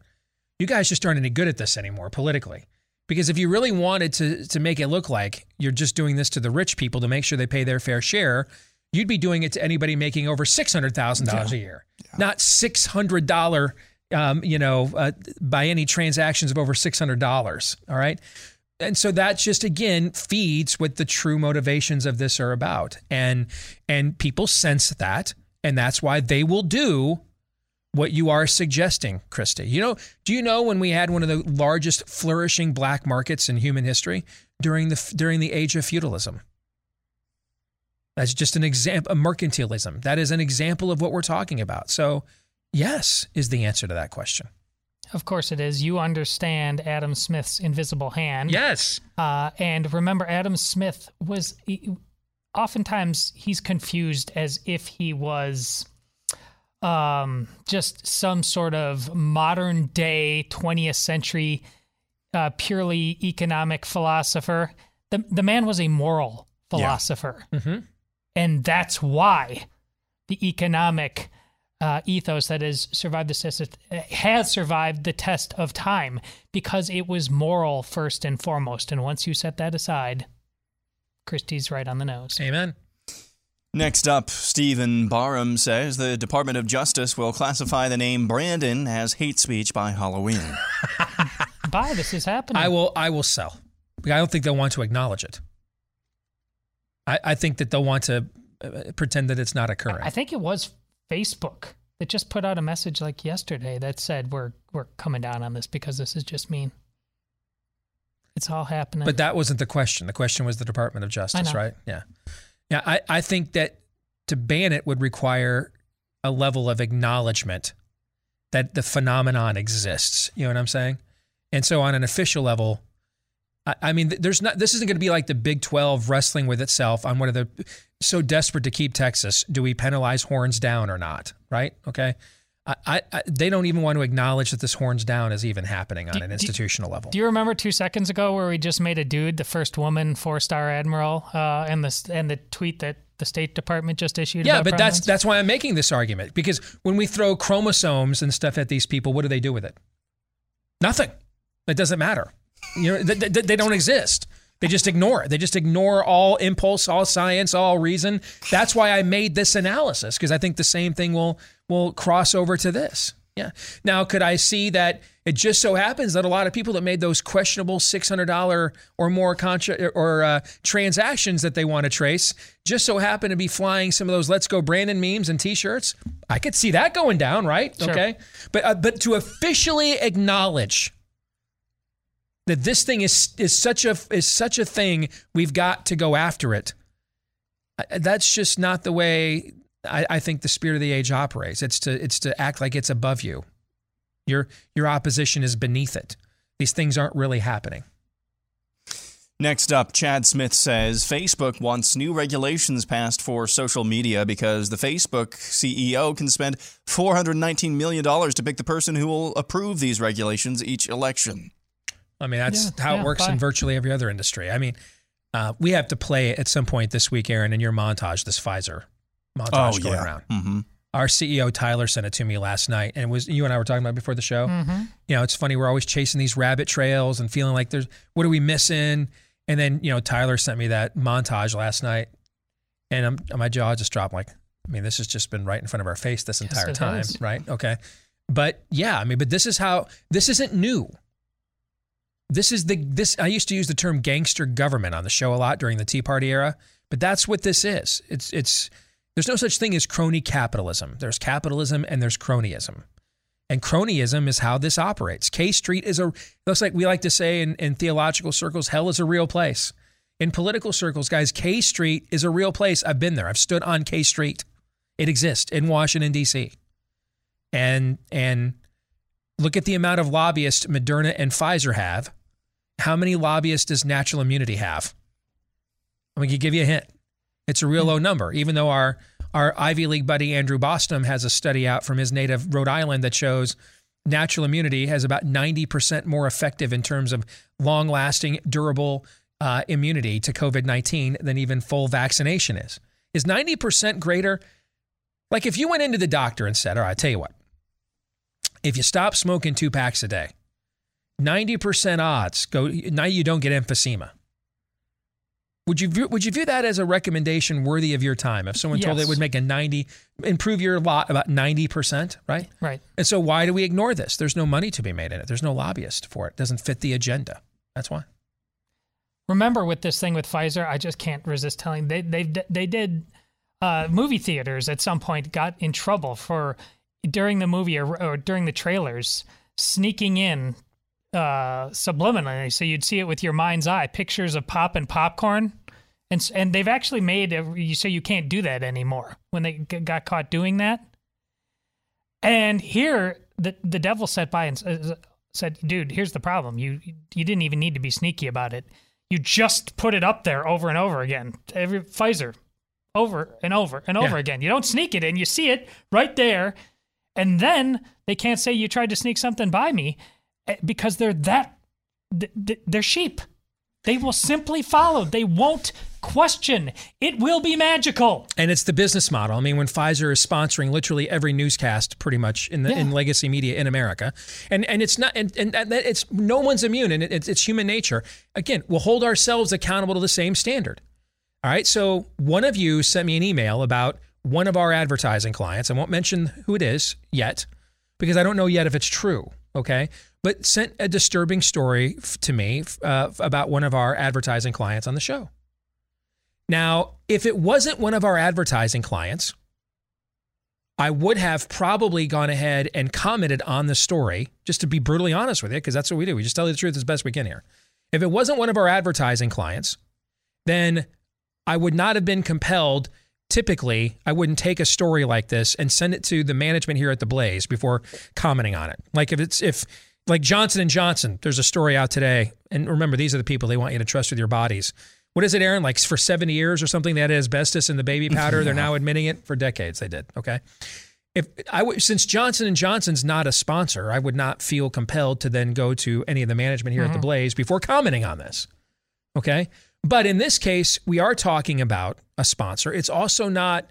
You guys just aren't any good at this anymore politically. Because if you really wanted to to make it look like you're just doing this to the rich people to make sure they pay their fair share, you'd be doing it to anybody making over six hundred thousand dollars a year, not six hundred dollar, um, you know, uh, by any transactions of over six hundred dollars. All right, and so that just again feeds what the true motivations of this are about, and and people sense that, and that's why they will do what you are suggesting, Christy. You know, do you know when we had one of the largest flourishing black markets in human history during the during the age of feudalism? That's just an example of mercantilism. That is an example of what we're talking about. So, yes is the answer to that question. Of course it is. You understand Adam Smith's invisible hand. Yes. Uh, and remember, Adam Smith was oftentimes he's confused as if he was um, just some sort of modern day 20th century uh, purely economic philosopher. The, the man was a moral philosopher. Mhm. And that's why the economic uh, ethos that has survived the test of, has survived the test of time because it was moral first and foremost. And once you set that aside, Christie's right on the nose. Amen. Next up, Stephen Barham says the Department of Justice will classify the name Brandon as hate speech by Halloween. [laughs] Bye. This is happening. I will. I will sell. I don't think they'll want to acknowledge it. I, I think that they'll want to uh, pretend that it's not occurring. I think it was Facebook that just put out a message like yesterday that said we're we're coming down on this because this is just mean. It's all happening. But that wasn't the question. The question was the Department of Justice, right? Yeah. Yeah. I, I think that to ban it would require a level of acknowledgement that the phenomenon exists. You know what I'm saying? And so on an official level, I, mean, there's not, this isn't going to be like the Big 12 wrestling with itself on one of the, so desperate to keep Texas. Do we penalize horns down or not? Right? Okay. I, I, they don't even want to acknowledge that this horns down is even happening on Do- an do- institutional level. Do you remember two seconds ago where we just made a dude the first woman four star admiral, uh, and the and the tweet that the State Department just issued? Yeah, but that's that's why I'm making this argument because when we throw chromosomes and stuff at these people, what do they do with it? Nothing. It doesn't matter. You know, they, they, don't exist. They just ignore it. They just ignore all impulse, all science, all reason. That's why I made this analysis because I think the same thing will will cross over to this. Yeah. Now, could I see that it just so happens that a lot of people that made those questionable six hundred dollar or more contra- or uh, transactions that they want to trace just so happen to be flying some of those "Let's Go Brandon" memes and T-shirts? I could see that going down, right? Sure. Okay, but uh, but to officially acknowledge that this thing is is such a is such a thing, we've got to go after it. That's just not the way I, I think the spirit of the age operates. It's to it's to act like it's above you. Your your opposition is beneath it. These things aren't really happening. Next up, Chad Smith says Facebook wants new regulations passed for social media because the Facebook CEO can spend $419 million to pick the person who will approve these regulations each election. I mean, that's Yeah, how yeah, it works bye. in virtually every other industry. I mean, uh, we have to play at some point this week, Aaron, in your montage, this Pfizer montage going around. Mm-hmm. Our CEO Tyler sent it to me last night, and it was you and I were talking about it before the show. Mm-hmm. You know, it's funny we're always chasing these rabbit trails and feeling like there's what are we missing? And then you know Tyler sent me that montage last night, and I'm, my jaw just dropped. Like, I mean, this has just been right in front of our face this entire it time, has. right? Okay, but yeah, I mean, but this is how this isn't new. This is the this I used to use the term gangster government on the show a lot during the Tea Party era, but that's what this is. It's it's there's no such thing as crony capitalism. There's capitalism and there's cronyism. And cronyism is how this operates. K Street is a looks like we like to say in, in theological circles, hell is a real place. In political circles, guys, K Street is a real place. I've been there. I've stood on K Street. It exists in Washington, DC. And and look at the amount of lobbyists Moderna and Pfizer have. How many lobbyists does natural immunity have? Going to give you a hint. It's a real low number, even though our our Ivy League buddy Andrew Bostom has a study out from his native Rhode Island that shows natural immunity has about 90% more effective in terms of long lasting, durable uh, immunity to COVID 19 than even full vaccination is. Is 90% greater? Like if you went into the doctor and said, All right, I tell you what, if you stop smoking two packs a day, 90% odds go, now you don't get emphysema. Would you view, would you view that as a recommendation worthy of your time? If someone told Yes. it would make a 90 improve your lot about 90%, right? Right. And so why do we ignore this? There's no money to be made in it. There's no lobbyist for it. It doesn't fit the agenda. That's why. Remember with this thing with Pfizer, I just can't resist telling they they they did uh, movie theaters at some point got in trouble for during the movie or, or during the trailers sneaking in uh, subliminally, so you'd see it with your mind's eye, pictures of pop and popcorn, and and they've actually made a, you so you can't do that anymore when they g- got caught doing that. And here, the the devil sat by and s- said, "Dude, here's the problem. You you didn't even need to be sneaky about it. You just put it up there over and over again. Every Pfizer, over and over and over Yeah. again. You don't sneak it in. You see it right there, and then they can't say you tried to sneak something by me Eh, because they're that th- th- they're sheep. They will simply follow. They won't question. It will be magical. And it's the business model. I mean, when Pfizer is sponsoring literally every newscast, pretty much in the in legacy media in America, and and it's not, and, and it's no one's immune, and it's, it's human nature. Again, we'll hold ourselves accountable to the same standard. All right. So one of you sent me an email about one of our advertising clients. I won't mention who it is yet, because I don't know yet if it's true. Okay. But sent a disturbing story to me uh, about one of our advertising clients on the show. Now, if it wasn't one of our advertising clients, I would have probably gone ahead and commented on the story, just to be brutally honest with you, because that's what we do. We just tell you the truth as best we can here. If it wasn't one of our advertising clients, then I would not have been compelled. Typically, I wouldn't take a story like this and send it to the management here at the Blaze before commenting on it. Like if it's if like Johnson and Johnson, there's a story out today, and remember these are the people they want you to trust with your bodies. What is it, Aaron? Like for 70 years or something, they had asbestos in the baby mm-hmm. powder. They're now admitting it for decades. They did. Okay. If I w- since Johnson and Johnson's not a sponsor, I would not feel compelled to then go to any of the management here at the mm-hmm. Blaze before commenting on this. Okay. But in this case, we are talking about a sponsor. It's also not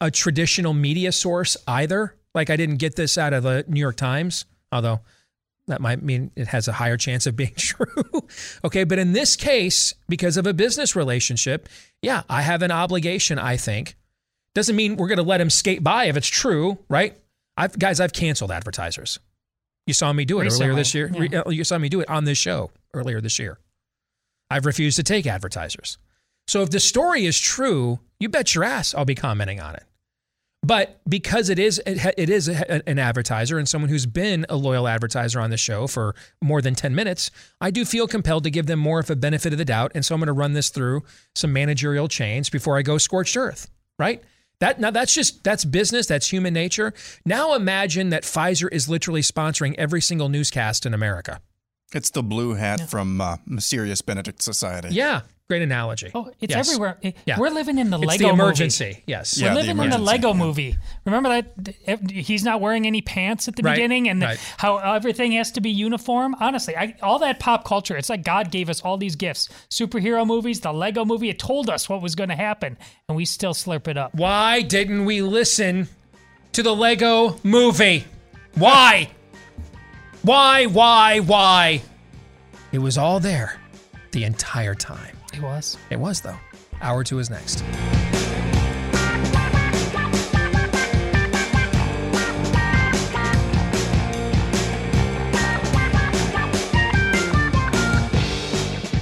a traditional media source either. Like I didn't get this out of the New York Times, although that might mean it has a higher chance of being [laughs] true. okay, but in this case, because of a business relationship, yeah, I have an obligation, I think. Doesn't mean we're going to let him skate by if it's true, right? I've guys, I've canceled advertisers. You saw me do it earlier this year. Yeah. Uh, you saw me do it on this show earlier this year. I've refused to take advertisers. So if the story is true, you bet your ass I'll be commenting on it. But because it is it is an advertiser and someone who's been a loyal advertiser on the show for more than 10 minutes, I do feel compelled to give them more of a benefit of the doubt and so I'm going to run this through some managerial change before I go scorched earth, right? That now that's just that's business, that's human nature. Now imagine that Pfizer is literally sponsoring every single newscast in America. It's the blue hat from uh, Mysterious Benedict Society. Yeah, great analogy. Oh, it's Yes. everywhere. It- Yeah. We're living in the It's Lego the movie. emergency. Yes. Yeah, We're the living in the Lego yeah. movie. Remember that he's not wearing any pants at the Right, beginning, and right. how everything has to be uniform. Honestly, I, all that pop culture. It's like God gave us all these gifts: superhero movies, the Lego movie. It told us what was going to happen, and we still slurp it up. Why didn't we listen to the Lego movie? Why? Why, why, why? It was all there the entire time. It was. It was, though. Hour two is next.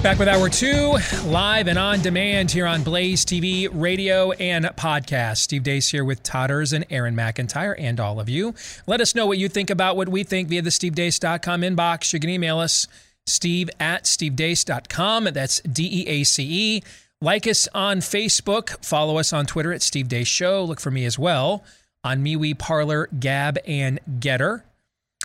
Back with Hour Two, live and on demand here on Blaze TV, radio, and podcast. Steve Deace here with Todders and Aaron McIntyre and all of you. Let us know what you think about what we think via the stevedeace.com inbox. You can email us, steve at stevedeace.com. That's D E A C E. Like us on Facebook. Follow us on Twitter at Steve Deace Show. Look for me as well on MeWe, Parler, Gab, and Gettr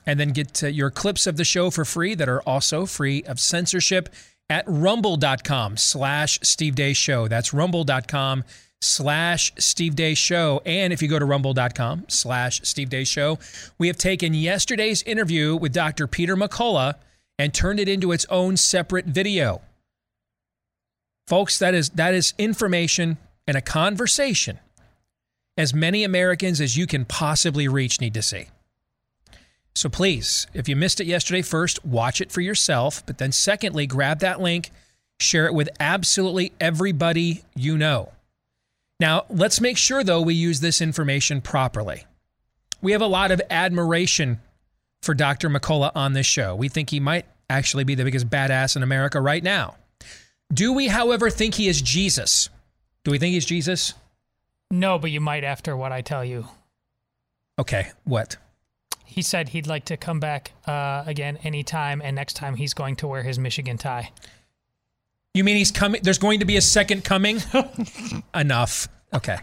and then get your clips of the show for free that are also free of censorship at rumble.com slash steve deace show. That's rumble.com slash steve deace show. And if you go to rumble.com slash steve deace show we have taken yesterday's interview with dr peter mccullough and turned it into its own separate video. Folks that is that is information and a conversation as many americans as you can possibly reach need to see so please, if you missed it yesterday, first, watch it for yourself. But then, secondly, grab that link, share it with absolutely everybody you know. Now, let's make sure, though, we use this information properly. We have a lot of admiration for Dr. McCullough on this show. We think he might actually be the biggest badass in America right now. Do we, however, think he is Jesus? Do we think he's Jesus? No, but you might after what I tell you. Okay, what? He said he'd like to come back uh, again anytime, and next time he's going to wear his Michigan tie. You mean he's coming? There's going to be a second coming? [laughs] Enough. Okay.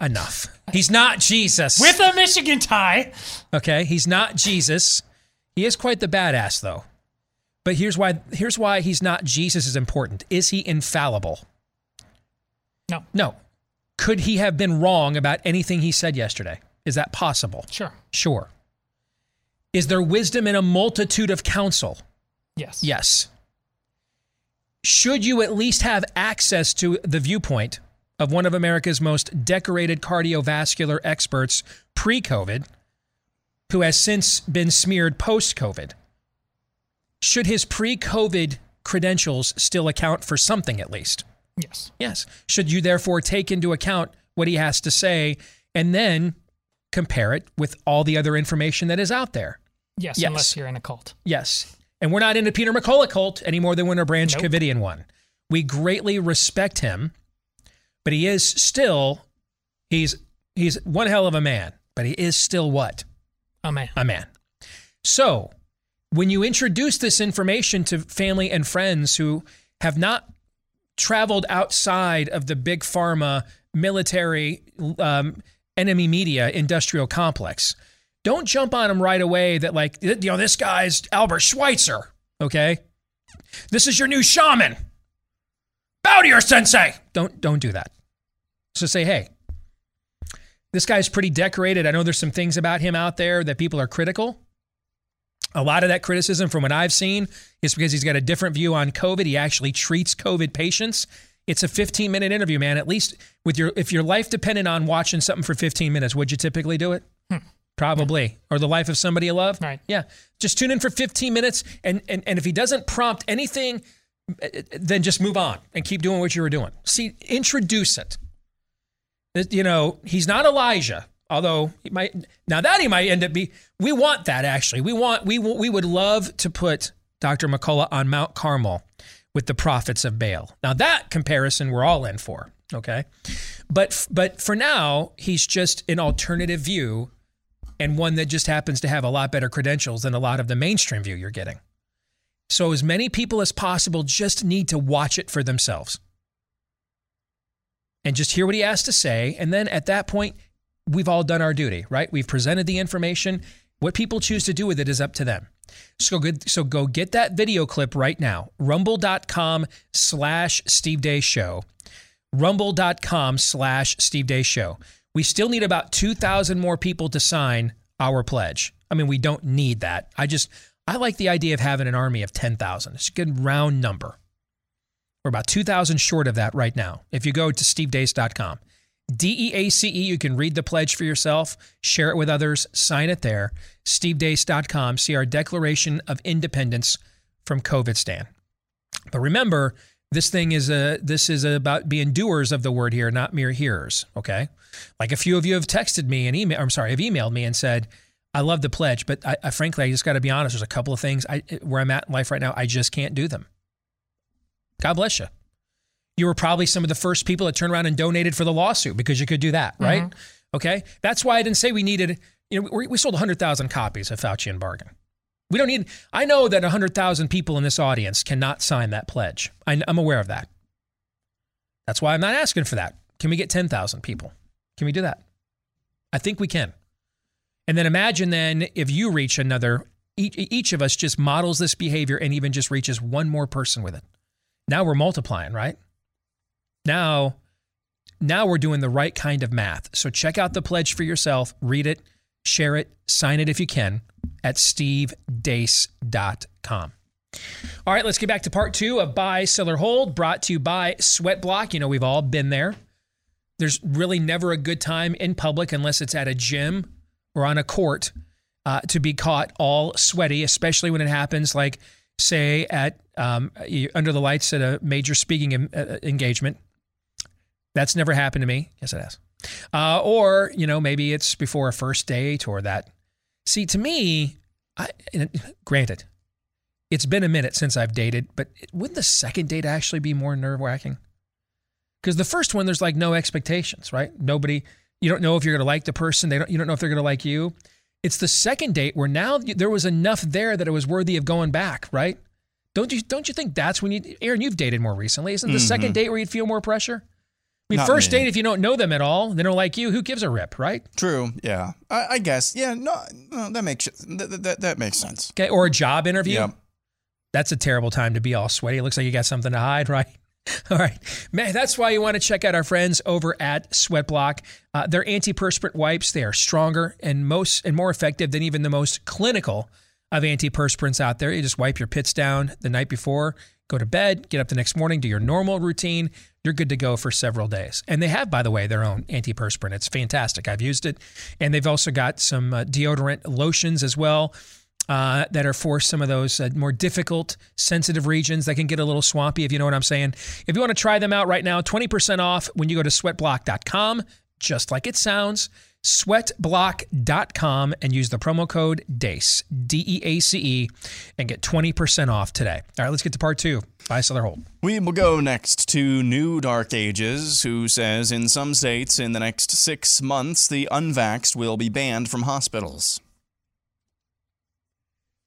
Enough. He's not Jesus. With a Michigan tie. okay, he's not Jesus. He is quite the badass though. But here's why here's why he's not Jesus is important. Is he infallible? No. No. Could he have been wrong about anything he said yesterday? Is that possible? Sure. Sure. Is there wisdom in a multitude of counsel? Yes. Yes. Should you at least have access to the viewpoint of one of America's most decorated cardiovascular experts pre COVID, who has since been smeared post COVID? Should his pre COVID credentials still account for something at least? Yes. Yes. Should you therefore take into account what he has to say and then compare it with all the other information that is out there? Yes, Yes. unless you're in a cult. Yes. And we're not in a Peter McCullough cult any more than we're in a Branch Nope. Covidian one. We greatly respect him, but he is still he's he's one hell of a man, but he is still what? A man. A man. So, when you introduce this information to family and friends who have not traveled outside of the big pharma military um, enemy media industrial complex, don't jump on them right away that like you know this guy's Albert Schweitzer, okay? This is your new shaman. Bow to your sensei. Don't don't do that. So say, hey, this guy's pretty decorated. I know there's some things about him out there that people are critical. A lot of that criticism, from what I've seen, is because he's got a different view on COVID. He actually treats COVID patients. It's a 15 minute interview, man. At least with your, if your life depended on watching something for 15 minutes, would you typically do it? Hmm. Probably. Or the life of somebody you love? Right. Yeah. Just tune in for 15 minutes. And, and, and if he doesn't prompt anything, eh, eh, then just move on and keep doing what you were doing. See, introduce it. Eh, you know, he's not Elijah, although he might. Now that he might end up be. We want that actually. We want we we would love to put Dr. McCullough on Mount Carmel with the prophets of Baal. Now that comparison we're all in for. Okay, but but for now he's just an alternative view, and one that just happens to have a lot better credentials than a lot of the mainstream view you're getting. So as many people as possible just need to watch it for themselves and just hear what he has to say. And then at that point, we've all done our duty, right? We've presented the information. What people choose to do with it is up to them. So good. So go get that video clip right now. Rumble.com slash Steve Deace Show. Rumble.com slash Steve Deace Show. We still need about 2,000 more people to sign our pledge. I mean, we don't need that. I just, I like the idea of having an army of 10,000. It's a good round number. We're about 2,000 short of that right now. If you go to stevedeace.com, D E A C E, you can read the pledge for yourself, share it with others, sign it there. stevedeace.com, see our Declaration of Independence from COVID Stan. But remember, this thing is a this is about being doers of the word here, not mere hearers. Okay, like a few of you have texted me and email. I'm sorry, have emailed me and said, "I love the pledge, but I, I frankly, I just got to be honest. There's a couple of things I, where I'm at in life right now. I just can't do them." God bless you. You were probably some of the first people that turned around and donated for the lawsuit because you could do that, right? Mm-hmm. Okay, that's why I didn't say we needed. You know, we, we sold 100,000 copies of Faucian Bargain. We don't need. I know that 100,000 people in this audience cannot sign that pledge. I, I'm aware of that. That's why I'm not asking for that. Can we get 10,000 people? Can we do that? I think we can. And then imagine then if you reach another, each, each of us just models this behavior and even just reaches one more person with it. Now we're multiplying, right? Now, now we're doing the right kind of math. So check out the pledge for yourself, read it, share it, sign it if you can at stevedeace.com. All right, let's get back to part two of Buy, Sell, or Hold, brought to you by Sweatblock. You know, we've all been there. There's really never a good time in public unless it's at a gym or on a court uh, to be caught all sweaty, especially when it happens like, say, at um, under the lights at a major speaking uh, engagement. That's never happened to me. Yes, it has. Uh, or, you know, maybe it's before a first date or that. See, to me, I, granted, it's been a minute since I've dated, but wouldn't the second date actually be more nerve wracking? Because the first one, there's like no expectations, right? Nobody, you don't know if you're going to like the person. They don't, you don't know if they're going to like you. It's the second date where now there was enough there that it was worthy of going back, right? Don't you don't you think that's when you Aaron, you've dated more recently. Isn't the mm-hmm. second date where you'd feel more pressure? I mean, Not first me. date, if you don't know them at all, they don't like you. Who gives a rip, right? True. Yeah, I, I guess. Yeah. No, no, that makes that, that, that makes sense. Okay. Or a job interview. Yeah. That's a terrible time to be all sweaty. It looks like you got something to hide, [laughs] right? All right, man. That's why you want to check out our friends over at Sweatblock. Uh, their antiperspirant wipes they are stronger and most and more effective than even the most clinical of antiperspirants out there. You just wipe your pits down the night before, go to bed, get up the next morning, do your normal routine. You're good to go for several days. And they have, by the way, their own antiperspirant. It's fantastic. I've used it. And they've also got some uh, deodorant lotions as well. Uh, that are for some of those uh, more difficult, sensitive regions that can get a little swampy, if you know what I'm saying. If you want to try them out right now, 20% off when you go to sweatblock.com, just like it sounds sweatblock.com and use the promo code DEACE, D E A C E, and get 20% off today. All right, let's get to part two. Buy, sell, or hold. We will go next to New Dark Ages, who says in some states in the next six months, the unvaxxed will be banned from hospitals.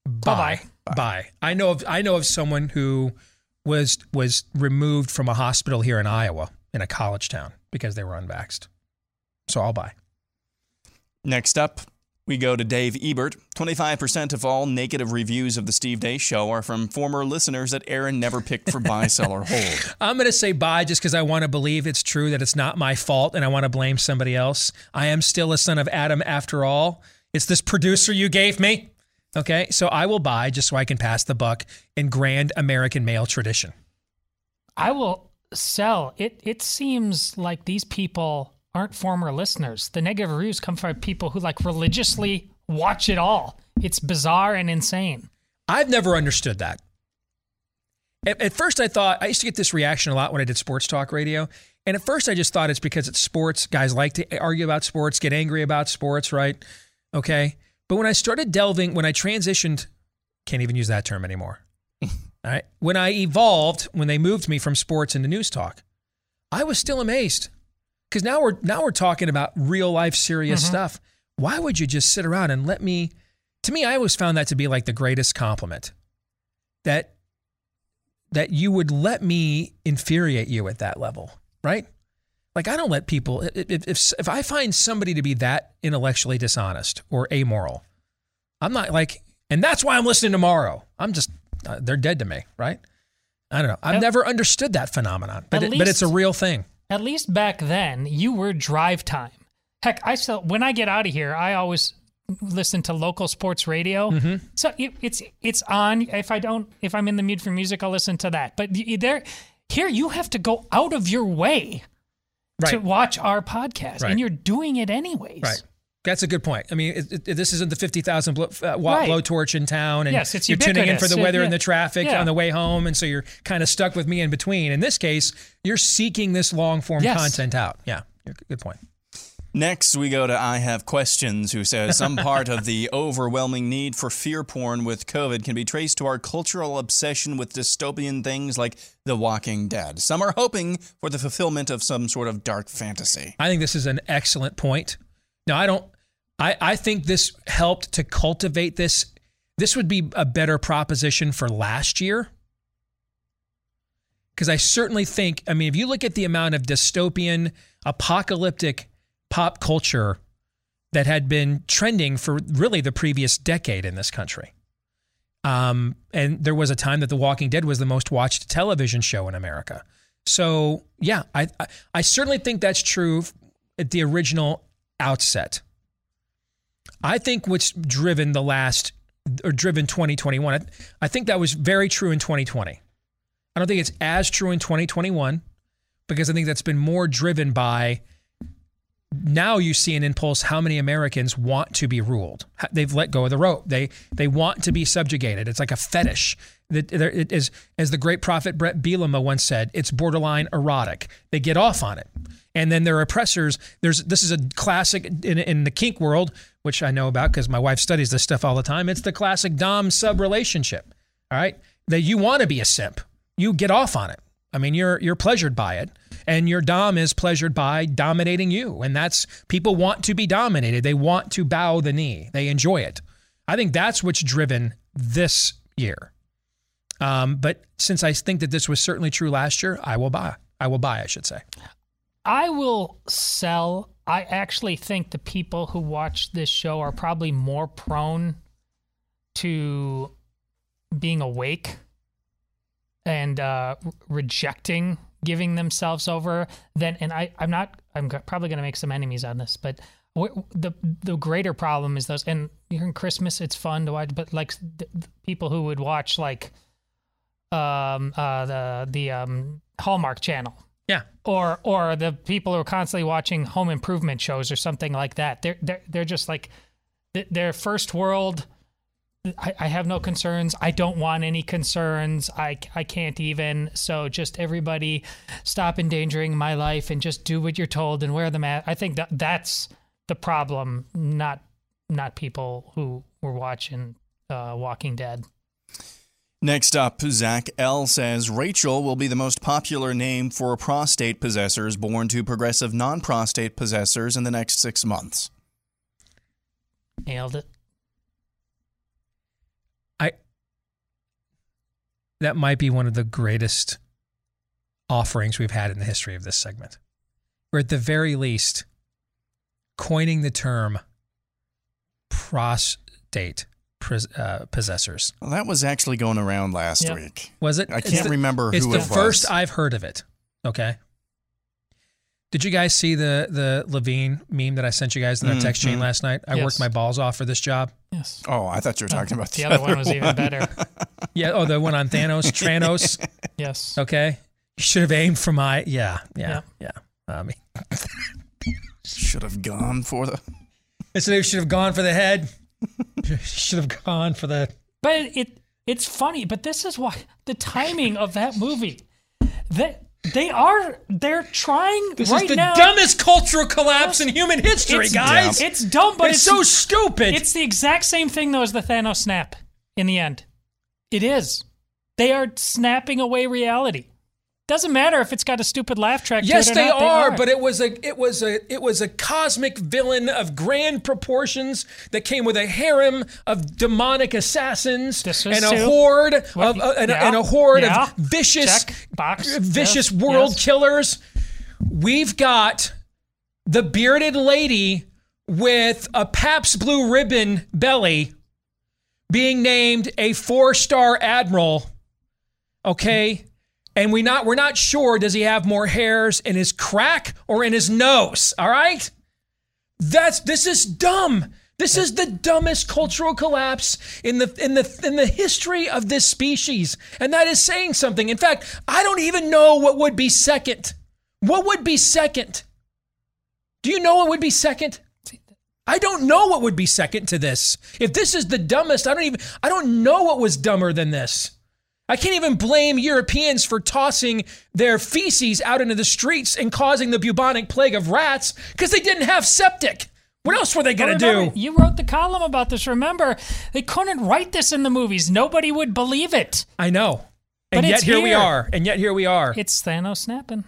Bye. Bye. I know of I know of someone who was was removed from a hospital here in Iowa in a college town because they were unvaxxed. So I'll buy. Next up, we go to Dave Ebert. 25% of all negative reviews of the Steve Deace Show are from former listeners that Aaron never picked for buy, [laughs] sell, or hold. I'm going to say buy just because I want to believe it's true that it's not my fault and I want to blame somebody else. I am still a son of Adam after all. It's this producer you gave me. Okay, so I will buy just so I can pass the buck in grand American male tradition. I will sell. It it seems like these people aren't former listeners. The negative reviews come from people who like religiously watch it all. It's bizarre and insane. I've never understood that. At, at, first, I thought I used to get this reaction a lot when I did sports talk radio. And at first, I just thought it's because it's sports. Guys like to argue about sports, get angry about sports, right? Okay. But when I started delving, when I transitioned, can't even use that term anymore. [laughs] All right. When I evolved, when they moved me from sports into news talk, I was still amazed. Because now we're now we're talking about real life serious mm-hmm. stuff. Why would you just sit around and let me to me, I always found that to be like the greatest compliment. That that you would let me infuriate you at that level, right? Like I don't let people if if if I find somebody to be that intellectually dishonest or amoral, I'm not like, and that's why I'm listening tomorrow. I'm just uh, they're dead to me, right? I don't know. I've never understood that phenomenon, but it, least, but it's a real thing. At least back then, you were drive time. Heck, I still when I get out of here, I always listen to local sports radio. Mm-hmm. So it, it's it's on. If I don't, if I'm in the mood for music, I'll listen to that. But there, here you have to go out of your way right. to watch our podcast, right. and you're doing it anyways. Right. That's a good point. I mean, it, it, this isn't the 50,000 blow, uh, watt right. blowtorch in town, and yes, you're ubiquitous. tuning in for the weather yeah. and the traffic yeah. on the way home, and so you're kind of stuck with me in between. In this case, you're seeking this long form yes. content out. Yeah, good point. Next, we go to I Have Questions, who says some part of the overwhelming need for fear porn with COVID can be traced to our cultural obsession with dystopian things like The Walking Dead. Some are hoping for the fulfillment of some sort of dark fantasy. I think this is an excellent point. Now, I don't, I, I think this helped to cultivate this. This would be a better proposition for last year. Because I certainly think, I mean, if you look at the amount of dystopian, apocalyptic pop culture that had been trending for really the previous decade in this country. Um, and there was a time that The Walking Dead was the most watched television show in America. So yeah, I, I, I certainly think that's true at the original outset. I think what's driven the last or driven 2021, I, think that was very true in 2020. I don't think it's as true in 2021 because I think that's been more driven by now you see an impulse how many Americans want to be ruled. They've let go of the rope. They they want to be subjugated. It's like a fetish. It is, as the great prophet Bret Bielema once said, it's borderline erotic. They get off on it. And then their oppressors, there's this is a classic in, in the kink world, which I know about because my wife studies this stuff all the time. It's the classic dom sub relationship. All right. That you want to be a simp. You get off on it. I mean, you're you're pleasured by it and your dom is pleasured by dominating you and that's people want to be dominated they want to bow the knee they enjoy it i think that's what's driven this year um, but since i think that this was certainly true last year i will buy i will buy i should say i will sell i actually think the people who watch this show are probably more prone to being awake and uh, rejecting giving themselves over, then and I I'm not I'm probably going to make some enemies on this, but the the greater problem is those and during Christmas it's fun to watch, but like the, the people who would watch like um uh the the um Hallmark Channel. Yeah. Or or the people who are constantly watching home improvement shows or something like that. They're they're they're just like their first world I, I, have no concerns. I don't want any concerns. I, I can't even. So just everybody stop endangering my life and just do what you're told and wear the mask. I think that that's the problem, not not people who were watching uh, Walking Dead. Next up, Zach L says Rachel will be the most popular name for prostate possessors born to progressive non prostate possessors in the next six months. Nailed it. I that might be one of the greatest offerings we've had in the history of this segment. We're at the very least coining the term prostate pres- uh, possessors. Well, that was actually going around last Yep. week. Was it? I It's can't the- remember It's who the it was. first I've heard of it. Okay. Did you guys see the the Levine meme that I sent you guys in our text chain Mhm. last night? I Yes. worked my balls off for this job. Yes. Oh, I thought you were talking about the, The other one was even better. [laughs] Yeah. Oh, the one on Thanos, Tranos. [laughs] Yes. Okay. You should have aimed for my. Yeah. Yeah. Yeah. Yeah. I mean, [laughs] Should have gone for the. so they should have gone for the head. [laughs] should have gone for that. But it it's funny, but this is why the timing of that movie. That they are they're trying This right is the now. dumbest cultural collapse in human history, it's, guys. It's dumb, but it's, it's, so stupid. It's the exact same thing though as the Thanos snap in the end. It is. They are snapping away reality. Doesn't matter if it's got a stupid laugh track. Yes, they not, are, but it was a it was a it was a cosmic villain of grand proportions that came with a harem of demonic assassins and a horde of uh, and, a- yeah, and a horde yeah. of vicious Check, box, vicious yes, world yes. killers. We've got the bearded lady with a Pabst Blue Ribbon belly being named a four-star admiral. Okay? And we not we're not sure does he have more hairs in his crack or in his nose, all right? That's this is dumb. This is the dumbest cultural collapse in the in the in the history of this species. And that is saying something. In fact, I don't even know what would be second. What would be second? Do you know what would be second? I don't know what would be second to this. If this is the dumbest, I don't even I don't know what was dumber than this. I can't even blame Europeans for tossing their feces out into the streets and causing the bubonic plague of rats because they didn't have septic. What else were they going to do? You wrote the column about this. Remember, they couldn't write this in the movies. Nobody would believe it. I know. And But yet it's here we are. And yet here we are. It's Thanos snapping.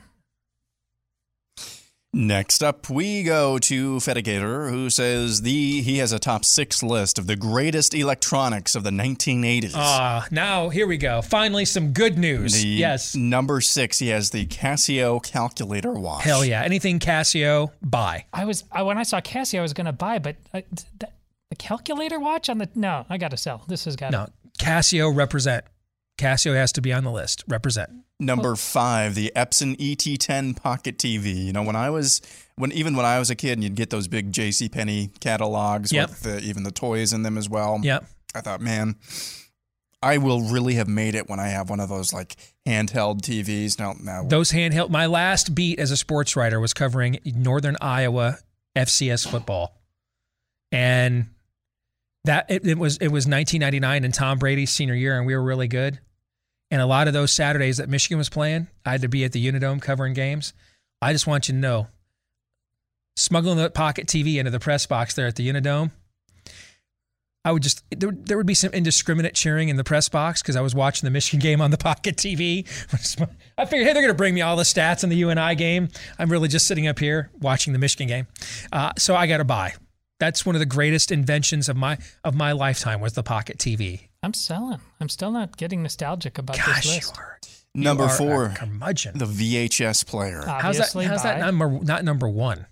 Next up, we go to Fedigator, who says the he has a top six list of the greatest electronics of the 1980s. Ah, now here we go. Finally, some good news. The yes. Number six, he has the Casio calculator watch. Hell yeah. Anything Casio, buy. I was I, when I saw Casio, I was going to buy, but I, th- the calculator watch on the no, I got to sell. This has got No, Casio represent. Casio has to be on the list. Represent. Number five, the Epson ET10 Pocket TV. You know, when I was when even when I was a kid, and you'd get those big J.C. Penney catalogs Yep. with the, even the toys in them as well. Yep. I thought, man, I will really have made it when I have one of those like handheld TVs. No, no. Those handheld. My last beat as a sports writer was covering Northern Iowa FCS football, and that it, it was it was 1999 and Tom Brady's senior year, and we were really good. And a lot of those Saturdays that Michigan was playing, I had to be at the Unidome covering games. I just want you to know, smuggling the pocket TV into the press box there at the Unidome. I would just there, there would be some indiscriminate cheering in the press box because I was watching the Michigan [laughs] game on the pocket TV. [laughs] I figured, hey, they're going to bring me all the stats in the UNI game. I'm really just sitting up here watching the Michigan game. Uh, so I got to buy. That's one of the greatest inventions of my of my lifetime was the pocket TV. I'm selling. I'm still not getting nostalgic about Gosh, this you list. are Number you are a four, curmudgeon. the VHS player. How's that? Obviously, How's that number not number one?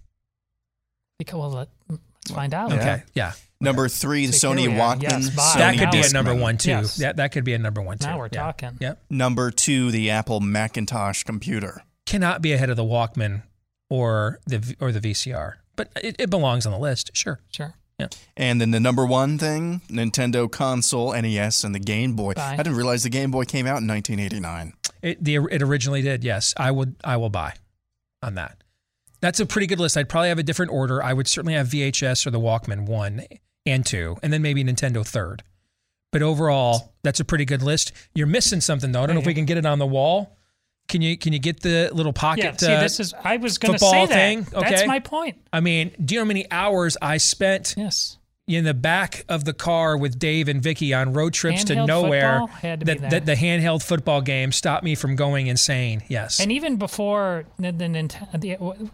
Because well, let, let's find out. Okay, yeah. Number three, the So Sony here we are. Walkman. Yes. Sony that could be a number one too. Yes. That that could be a number one too. Now we're Yeah. talking. Yep. Number two, the Apple Macintosh computer. Cannot be ahead of the Walkman or the or the VCR, but it, it belongs on the list. Sure. Sure. Yeah. And then the number one thing, Nintendo console, NES, and the Game Boy. Buy. I didn't realize the Game Boy came out in 1989. It the it originally did. Yes, I would. I will buy on that. That's a pretty good list. I'd probably have a different order. I would certainly have VHS or the Walkman one and two, and then maybe Nintendo third. But overall, that's a pretty good list. You're missing something though. I don't know if we can get it on the wall. Can you can you get the little pocket? Yeah, see, uh, this is. I was going to say that. thing? That's my point. I mean, do you know how many hours I spent Yes. in the back of the car with Dave and Vicky on road trips to nowhere? had to that, that the handheld football game stopped me from going insane. Yes. And even before the the the,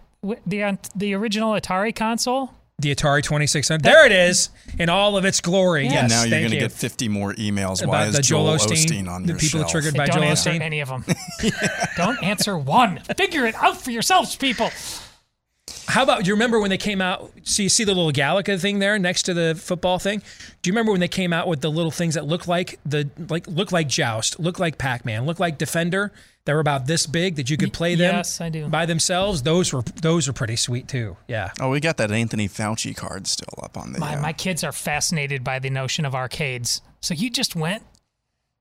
the, the original Atari console, the Atari 2600. There it is in all of its glory. Yeah. Yes. and now you're going to you. get 50 more emails. Why About is the Joel Joel Osteen, Osteen, on the your people shelf? triggered by don't Joel answer Osteen. any of them. [laughs] [laughs] don't answer one. Figure it out for yourselves, people. How about do you remember when they came out? So you see the little Galaga thing there next to the football thing. Do you remember when they came out with the little things that look like the like look like Joust, look like Pac Man, look like Defender? That were about this big that you could play them yes, I do. by themselves. Those were those were pretty sweet too. Yeah. Oh, we got that Anthony Fauci card still up on the. My uh, my kids are fascinated by the notion of arcades. So you just went,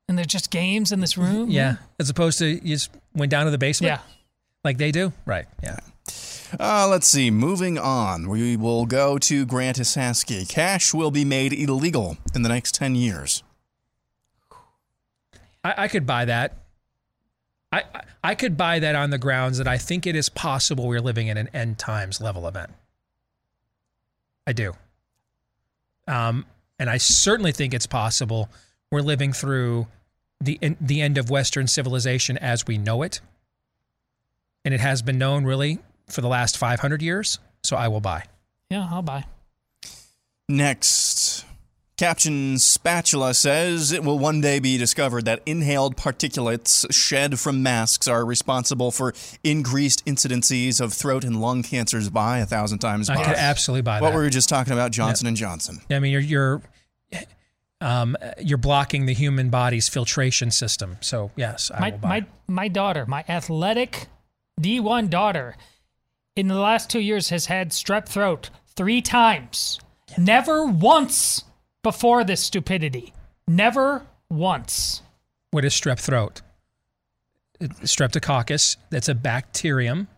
and there's just games in this room. Yeah. As opposed to you just went down to the basement. Yeah. Like they do. Right. Yeah. Uh, let's see. Moving on, we will go to Grant Isaski. Cash will be made illegal in the next 10 years. I, I could buy that. I, I- I could buy that on the grounds that I think it is possible we're living in an end times level event. I do. Um, and I certainly think it's possible we're living through the en- the end of Western civilization as we know it, and it has been known really for the last 500 years. So I will buy. Yeah, I'll buy. Next, Caption Spatula says it will one day be discovered that inhaled particulates shed from masks are responsible for increased incidences of throat and lung cancers by a thousand times. I by. could absolutely buy What that. we were just talking about, Johnson and Johnson. I mean, you're you're um, you're blocking the human body's filtration system. So yes, I my will buy. my my daughter, my athletic D1 daughter, in the last two years has had strep throat three times. Never once before this stupidity. Never once. what is strep throat? Streptococcus. That's a bacterium.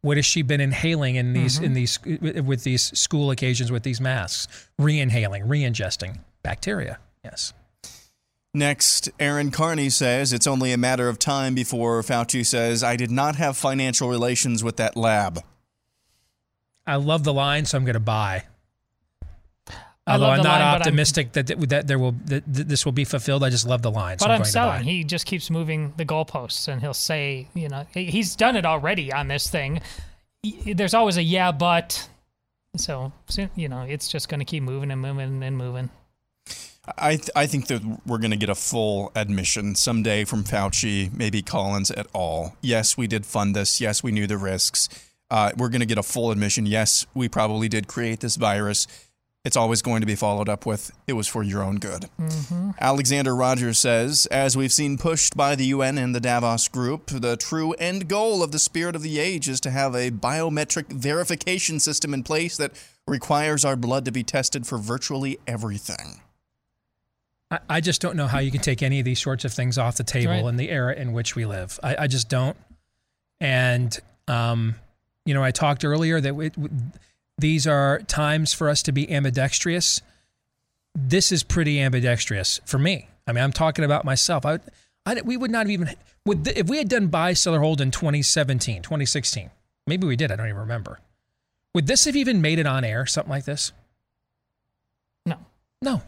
What has she been inhaling in these in mm-hmm. these with these school occasions with these masks? Re-inhaling, re-ingesting bacteria. Yes. Next, Aaron Carney says it's only a matter of time before Fauci says, I did not have financial relations with that lab. I love the line, so I'm going to buy. I Although I'm not line, but I'm- optimistic that that there will that this will be fulfilled, I just love the line. So But I'm, I'm going to selling. buy. He just keeps moving the goalposts, and he'll say, you know, he's done it already on this thing. There's always a yeah, but. So, so, you know, it's just going to keep moving and moving and moving. I, th- I think that we're going to get a full admission someday from Fauci, maybe Collins at all. Yes, we did fund this. Yes, we knew the risks. Uh, we're going to get a full admission. Yes, we probably did create this virus. It's always going to be followed up with, it was for your own good. Alexander Rogers says, as we've seen pushed by the UN and the Davos Group, the true end goal of the spirit of the age is to have a biometric verification system in place that requires our blood to be tested for virtually everything. I, I just don't know how you can take any of these sorts of things off the table Right. in the era in which we live. I, I just don't. And, um, you know, I talked earlier that it, these are times for us to be ambidextrous. This is pretty ambidextrous for me. I mean, I'm talking about myself. I, I we would not have even would if we had done buy, sell, or hold in 2017, 2016. Maybe we did. I don't even remember. Would this have even made it on air? Something like this? No. No.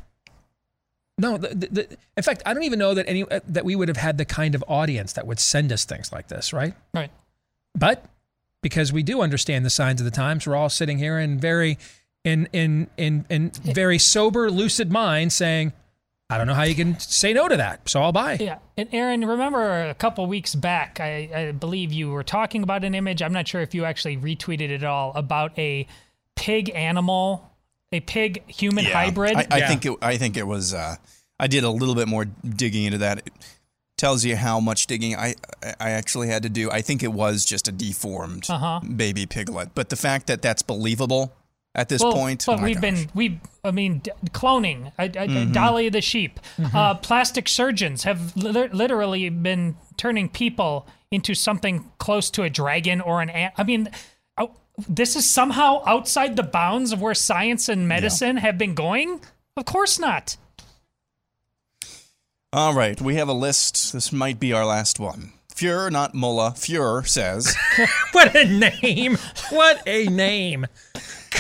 No, the, the, the, in fact, I don't even know that any that we would have had the kind of audience that would send us things like this, right? Right. But because we do understand the signs of the times, we're all sitting here in very in in in in very sober, lucid mind saying, I don't know how you can say no to that, so I'll buy. Yeah. And Aaron, remember a couple weeks back, I, I believe you were talking about an image. I'm not sure if you actually retweeted it at all about a pig animal, a pig human hybrid. I, I think it. I think it was. Uh, I did a little bit more digging into that. It tells you how much digging I I actually had to do. I think it was just a deformed Uh-huh. baby piglet, but the fact that that's believable at this Well, point. But my we've gosh. been we I mean d- cloning, uh, uh, Mhm. Dolly the sheep. Mm-hmm. Uh, plastic surgeons have li- literally been turning people into something close to a dragon or an ant. I mean, oh, this is somehow outside the bounds of where science and medicine have been going. Of course not. All right, we have a list. This might be our last one. Fuhrer, not Mullah, Fuhrer says [laughs] what a name! What a name!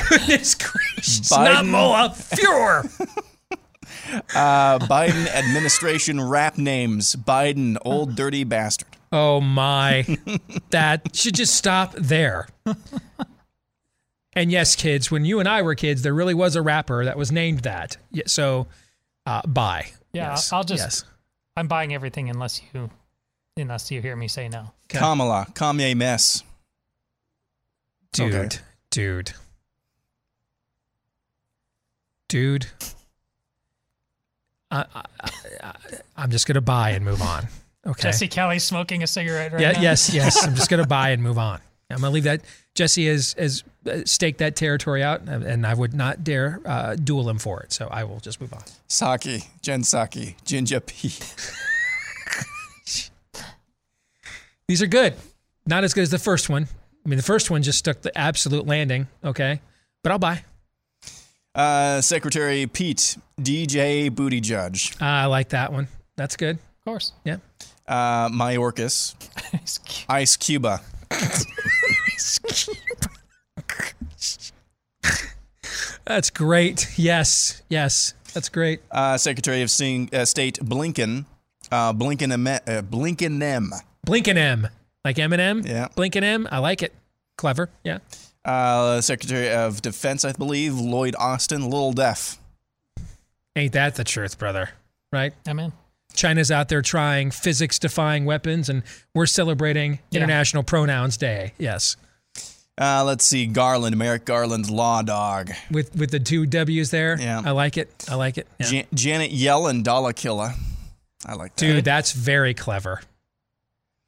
Goodness gracious! Not Biden- Mullah, Fuhrer. [laughs] uh, Biden administration rap names. Biden, old dirty bastard. Oh my! that should just stop there. And yes, kids, when you and I were kids, there really was a rapper that was named that. So, uh, bye. Yeah, Yes, I'll just. yes. I'm buying everything unless you, unless you hear me say no. Kamala, Kanye mess. dude, Okay. dude, dude. I, I, I, I'm just gonna buy and move on. Okay. Jesse Kelly smoking a cigarette right yeah. now. Yes. Yes. [laughs] I'm just gonna buy and move on. I'm gonna leave that. Jesse has has uh, staked that territory out, and and I would not dare uh, duel him for it. So I will just move on. Psaki, Jen Psaki, Jinja P. [laughs] These are good. Not as good as the first one. I mean, the first one just stuck the absolute landing. Okay, but I'll buy. Uh, Secretary Pete, DJ Booty Judge. I like that one. That's good. Of course. Yeah. Uh, Mayorkas, [laughs] Ice Cuba. [laughs] That's great. Yes. Yes. That's great. Uh, Secretary of Sing, uh, State Blinken, uh, Blinken, uh, Blinken M. Blinken M. Like Eminem? Yeah. Blinken M. I like it. Clever. Yeah. Uh, Secretary of Defense, I believe, Lloyd Austin, Little Deaf. Ain't that the truth, brother? Right? I'm in. China's out there trying physics defying weapons, and we're celebrating Yeah. International Pronouns Day. Yes. Uh, let's see, Garland, Merrick Garland's Law Dog. With with the two W's there. Yeah. I like it. I like it. Yeah. Jan- Janet Yellen, Dollar Killer. I like that. Dude, that's very clever.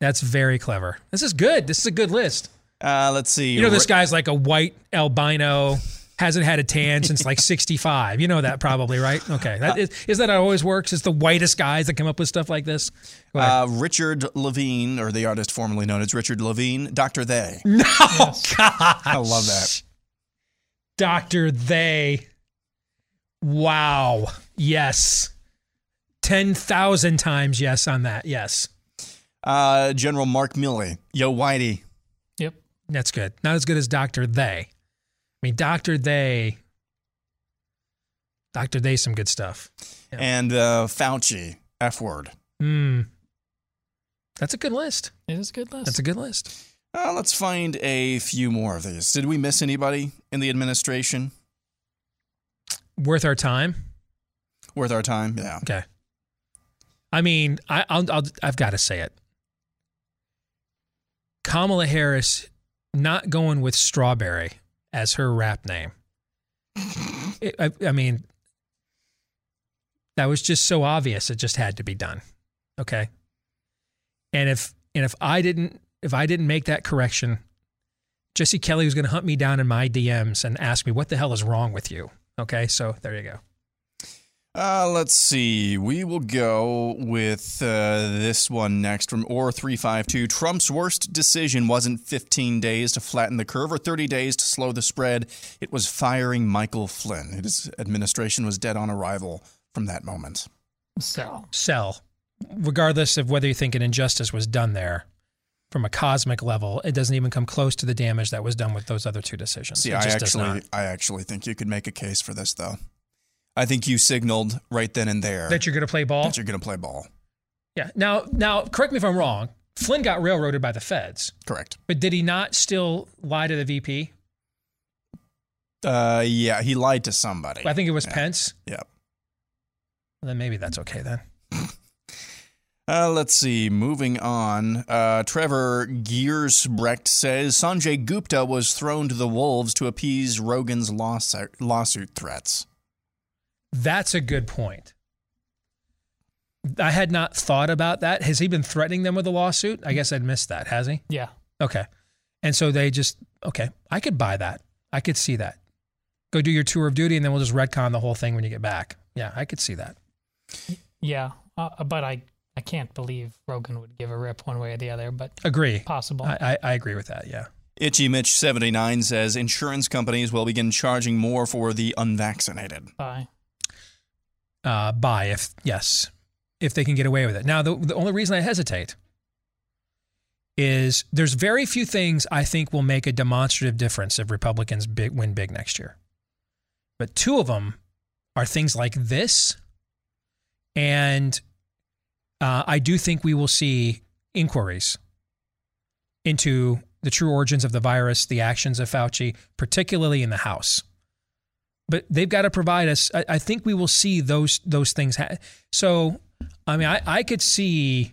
That's very clever. This is good. This is a good list. Uh, let's see. You know, this guy's like a white albino, hasn't had a tan since like [laughs] 65. You know that probably, right? Okay. That is, is that how it always works? It's the whitest guys that come up with stuff like this. Uh, Richard Levine, or the artist formerly known as Richard Levine, Dr. They. [laughs] no, God. I love that. Dr. They. Wow. Yes. 10,000 times yes on that. Yes. Uh, General Mark Milley, Yo Whitey. Yep. That's good. Not as good as Dr. They. I mean, Dr. They. Dr. They, some good stuff. Yeah. And uh, Fauci, F word. Hmm. That's a good list. It is a good list. That's a good list. Uh, let's find a few more of these. Did we miss anybody in the administration? Worth our time. Worth our time? Yeah. Okay. I mean, I, I'll, I'll, I've got to say it. Kamala Harris not going with strawberry as her rap name. It, I, I mean, that was just so obvious. It just had to be done. Okay. And if and if I didn't if I didn't make that correction, Jesse Kelly was going to hunt me down in my DMs and ask me what the hell is wrong with you. Okay, so there you go. Uh, let's see. We will go with uh, this one next from Or352. Trump's worst decision wasn't 15 days to flatten the curve or 30 days to slow the spread. It was firing Michael Flynn. His administration was dead on arrival from that moment. So sell, regardless of whether you think an injustice was done there. From a cosmic level, it doesn't even come close to the damage that was done with those other two decisions. See, it I just does actually, not. I actually think you could make a case for this, though. I think you signaled right then and there that you're going to play ball. that you're going to play ball. Yeah. Now, now, correct me if I'm wrong. Flynn got railroaded by the feds, Correct. but did he not still lie to the VP? Uh, yeah, he lied to somebody. I think it was Yeah. Pence. Yeah. Well, then maybe that's okay then. [laughs] Uh, let's see. Moving on. Uh, Trevor Gearsbrecht says Sanjay Gupta was thrown to the wolves to appease Rogan's lawsuit, lawsuit threats. That's a good point. I had not thought about that. Has he been threatening them with a lawsuit? I guess I'd missed that. Has he? yeah, Okay. And so they just, okay, I could buy that. I could see that. Go do your tour of duty and then we'll just retcon the whole thing when you get back. Yeah, I could see that. yeah. Uh, but I I can't believe Rogan would give a rip one way or the other. But Agree. possible. I, I, I agree with that. Yeah. Itchy Mitch 79 says insurance companies will begin charging more for the unvaccinated. Bye. Uh, buy if, yes, if they can get away with it. Now, the, the only reason I hesitate is there's very few things I think will make a demonstrative difference if Republicans big, win big next year. But two of them are things like this. And uh, I do think we will see inquiries into the true origins of the virus, the actions of Fauci, particularly in the House. But they've got to provide us. I, I think we will see those those things. Ha- so, I mean, I, I could see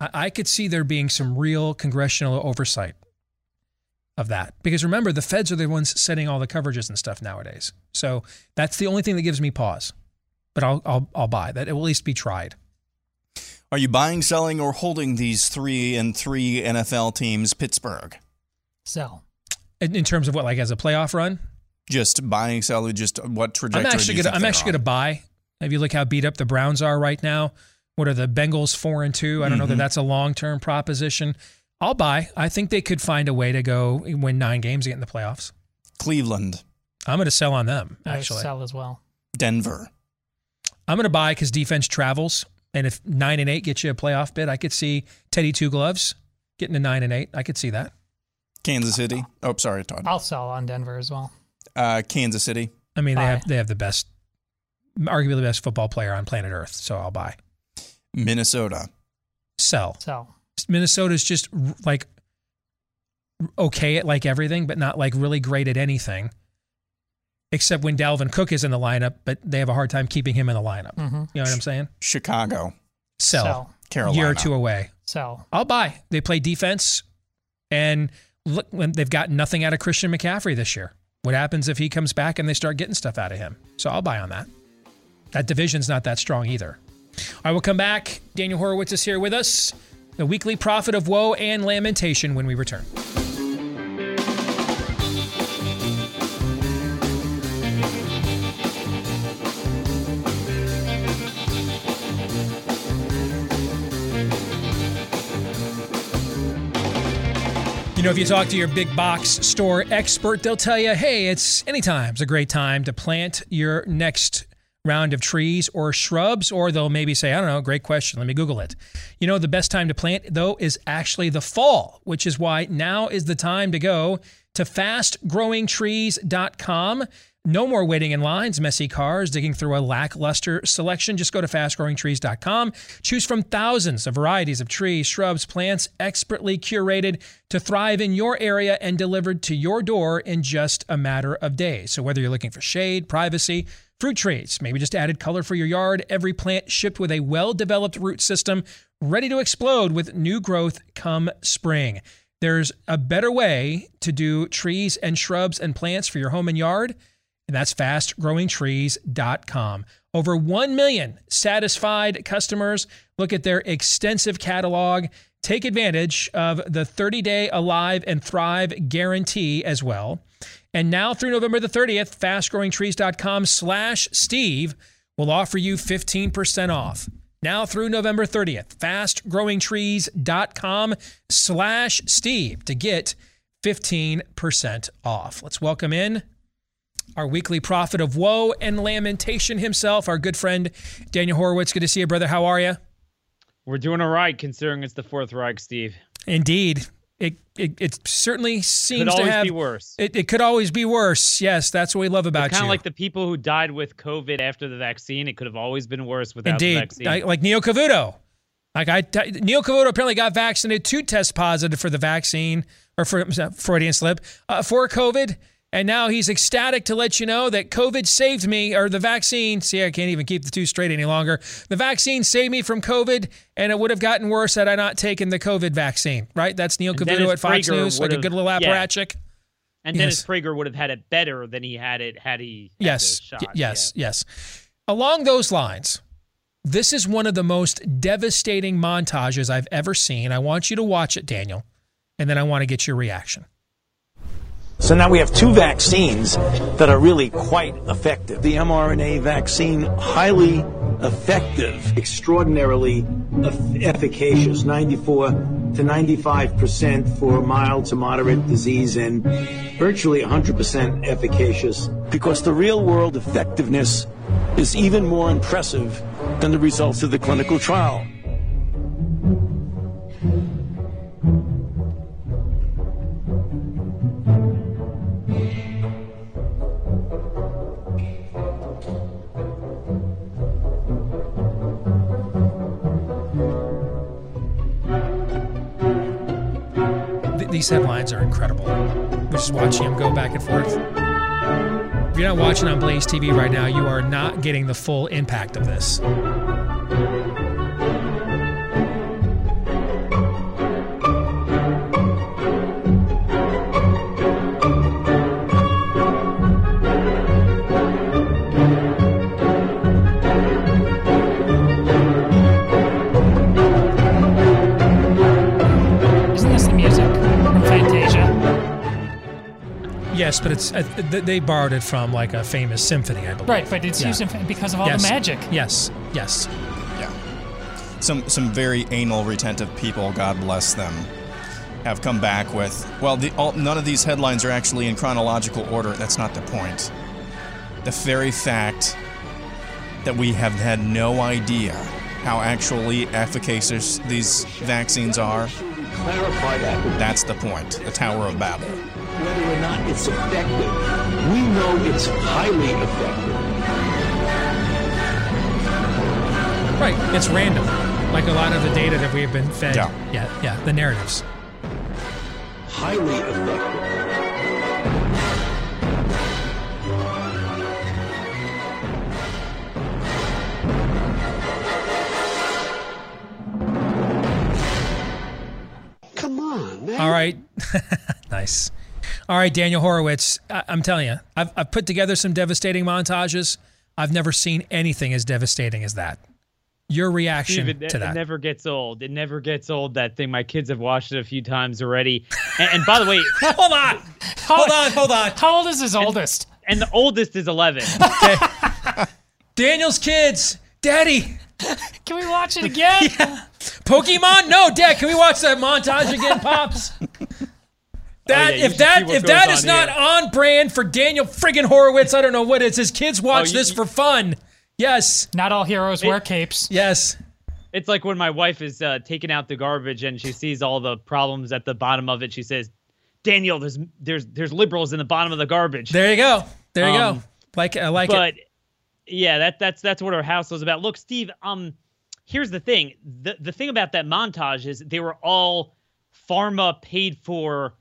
I could see there being some real congressional oversight of that. Because remember, the feds are the ones setting all the coverages and stuff nowadays. So that's the only thing that gives me pause. But I'll I'll, I'll buy that. It will at least be tried. Are you buying, selling, or holding these three and three NFL teams? Pittsburgh. Sell. In, in terms of what, like as a playoff run? Just buying, selling. Just what trajectory? I'm actually gonna I'm actually gonna buy. If you look how beat up the Browns are right now, what are the Bengals four and two? I don't mm-hmm. know that mm-hmm. that's a long term proposition. I'll buy. I think they could find a way to go win nine games to get in the playoffs. Cleveland. I'm going to sell on them. Actually, sell as well. Denver. I'm going to buy because defense travels, and if nine and eight gets you a playoff bid, I could see Teddy Two Gloves getting to nine and eight. I could see that. Kansas City. Oh, sorry, Todd. I'll sell on Denver as well. Uh, Kansas City. I mean, buy. they have they have the best, arguably the best football player on planet Earth. So I'll buy. Minnesota. Sell. Sell. Minnesota's just like okay at like everything, but not like really great at anything. Except when Dalvin Cook is in the lineup, but they have a hard time keeping him in the lineup. Mm-hmm. You know what I'm saying? Chicago. Sell. Sell. Carolina. Year or two away. Sell. I'll buy. They play defense, and look, when they've got nothing out of Christian McCaffrey this year. What happens if he comes back and they start getting stuff out of him? So I'll buy on that. That division's not that strong either. I will come back. Daniel Horowitz is here with us. The weekly prophet of woe and lamentation when we return. Know, if you talk to your big box store expert, they'll tell you, hey, it's anytime's a great time to plant your next round of trees or shrubs, or they'll maybe say, I don't know, great question. Let me Google it. You know, the best time to plant, though, is actually the fall, which is why now is the time to go to fastgrowingtrees.com. No more waiting in lines, messy cars, digging through a lackluster selection. Just go to fastgrowingtrees.com. Choose from thousands of varieties of trees, shrubs, plants, expertly curated to thrive in your area and delivered to your door in just a matter of days. So, whether you're looking for shade, privacy, Fruit trees, maybe just added color for your yard. Every plant shipped with a well developed root system ready to explode with new growth come spring. There's a better way to do trees and shrubs and plants for your home and yard, and that's fastgrowingtrees.com. Over 1 million satisfied customers. Look at their extensive catalog. Take advantage of the 30 day Alive and Thrive guarantee as well. And now through November the 30th, fastgrowingtrees.com slash Steve will offer you 15% off. Now through November 30th, fastgrowingtrees.com slash Steve to get 15% off. Let's welcome in our weekly prophet of woe and lamentation himself, our good friend Daniel Horowitz. Good to see you, brother. How are you? We're doing all right considering it's the Fourth Reich, Steve. Indeed it, it, it certainly seems to have be worse. It, it could always be worse. Yes, that's what we love about kind you. Kind of like the people who died with COVID after the vaccine. It could have always been worse without Indeed. the vaccine. I, like Neil Cavuto. Like I, Neil Cavuto apparently got vaccinated to test positive for the vaccine or for Freudian slip uh, for COVID and now he's ecstatic to let you know that COVID saved me, or the vaccine. See, I can't even keep the two straight any longer. The vaccine saved me from COVID, and it would have gotten worse had I not taken the COVID vaccine, right? That's Neil Cavuto at Fox Prager News, like a good little apparatchik. Yeah. And Dennis yes. Prager would have had it better than he had it had he had yes, yes, yeah. yes. Along those lines, this is one of the most devastating montages I've ever seen. I want you to watch it, Daniel, and then I want to get your reaction. So now we have two vaccines that are really quite effective. The mRNA vaccine, highly effective, extraordinarily efficacious, 94 to 95 percent for mild to moderate disease, and virtually 100 percent efficacious. Because the real world effectiveness is even more impressive than the results of the clinical trial. These headlines are incredible. We're just watching them go back and forth. If you're not watching on Blaze TV right now, you are not getting the full impact of this. Yes, but it's uh, they borrowed it from like a famous symphony, I believe. Right, but it's Yeah. used in, because of all Yes. the magic. Yes, yes. Yeah. Some some very anal retentive people, God bless them, have come back with well, the, all, none of these headlines are actually in chronological order. That's not the point. The very fact that we have had no idea how actually efficacious these vaccines are. Clarify that. That's the point. The Tower of Babel. Whether or not it's effective, we know it's highly effective. Right. It's random. Like a lot of the data that we have been fed. Yeah. Yeah, yeah, the narratives. Highly effective. Come on, man. All right. [laughs] nice. All right, Daniel Horowitz. I- I'm telling you, I've, I've put together some devastating montages. I've never seen anything as devastating as that. Your reaction Steve, it, to it that. never gets old. It never gets old. That thing. My kids have watched it a few times already. And, and by the way, [laughs] hold on, hold on, hold on. How old is his oldest? And the oldest is 11. [laughs] Okay. Daniel's kids. Daddy. Can we watch it again? [laughs] Pokemon? No, Dad. Can we watch that montage again, Pops? That Oh, yeah, if should that if that goes is on not here. on brand for Daniel friggin' Horowitz, I don't know what is. His kids watch you- this for fun. Yes. Not all heroes wear capes. Yes. It's like when my wife is uh, taking out the garbage and she sees all the problems at the bottom of it. She says, "Daniel, there's there's there's liberals in the bottom of the garbage." There you go. There you Um, go. Like I like but it. yeah, that that's that's what our house was about. Look, Steve, um, here's the thing. The the thing about that montage is they were all pharma paid for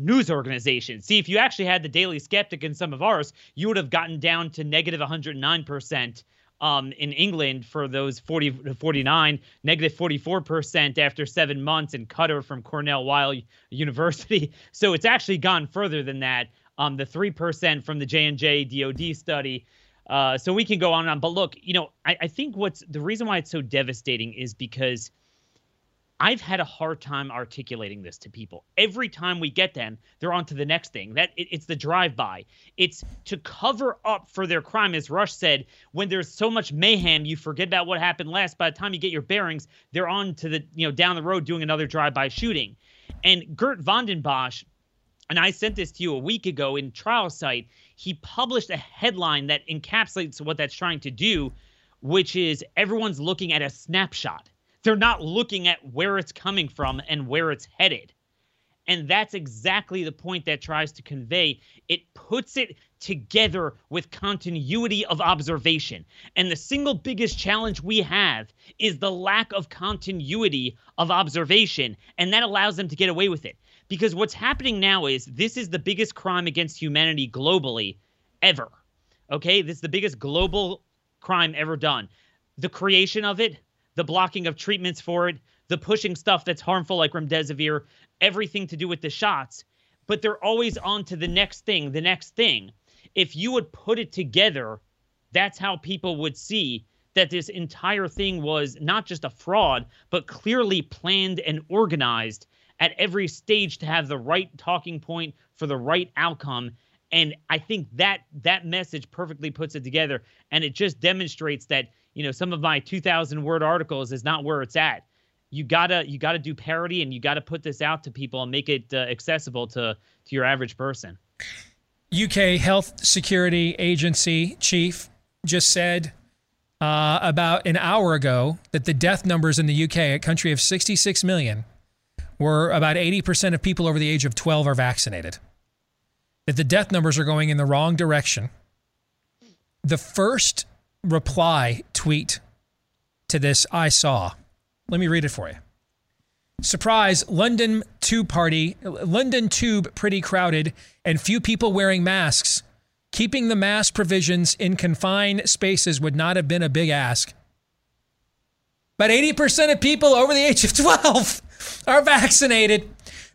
news organizations. See, if you actually had the Daily Skeptic in some of ours, you would have gotten down to negative 109% um, in England for those 40 to 49, negative 44% after seven months in Qatar from Cornell Weill University. [laughs] So it's actually gone further than that. Um, the 3% from the J&J DOD study. Uh, so we can go on and on. But look, you know, I, I think what's the reason why it's so devastating is because I've had a hard time articulating this to people. Every time we get them, they're on to the next thing. That it, it's the drive-by. It's to cover up for their crime, as Rush said. When there's so much mayhem, you forget about what happened last. By the time you get your bearings, they're on to the you know down the road doing another drive-by shooting. And Geert Vanden Bossche, and I sent this to you a week ago in TrialSite. He published a headline that encapsulates what that's trying to do, which is everyone's looking at a snapshot. They're not looking at where it's coming from and where it's headed. And that's exactly the point that tries to convey. It puts it together with continuity of observation. And the single biggest challenge we have is the lack of continuity of observation. And that allows them to get away with it. Because what's happening now is this is the biggest crime against humanity globally ever. Okay? This is the biggest global crime ever done. The creation of it, the blocking of treatments for it, the pushing stuff that's harmful like remdesivir, everything to do with the shots. But they're always on to the next thing, the next thing. If you would put it together, that's how people would see that this entire thing was not just a fraud, but clearly planned and organized at every stage to have the right talking point for the right outcome. And I think that that message perfectly puts it together. And it just demonstrates that, you know, some of my 2000 word articles is not where it's at. You gotta you gotta do parody and you gotta put this out to people and make it uh, accessible to to your average person. UK Health Security Agency chief just said uh, about an hour ago that the death numbers in the UK, a country of 66 million, were about 80% of people over the age of 12 are vaccinated. That the death numbers are going in the wrong direction. The first reply tweet to this I saw, let me read it for you. Surprise, London Tube party, London Tube pretty crowded and few people wearing masks. Keeping the mask provisions in confined spaces would not have been a big ask. But 80% of people over the age of 12 are vaccinated.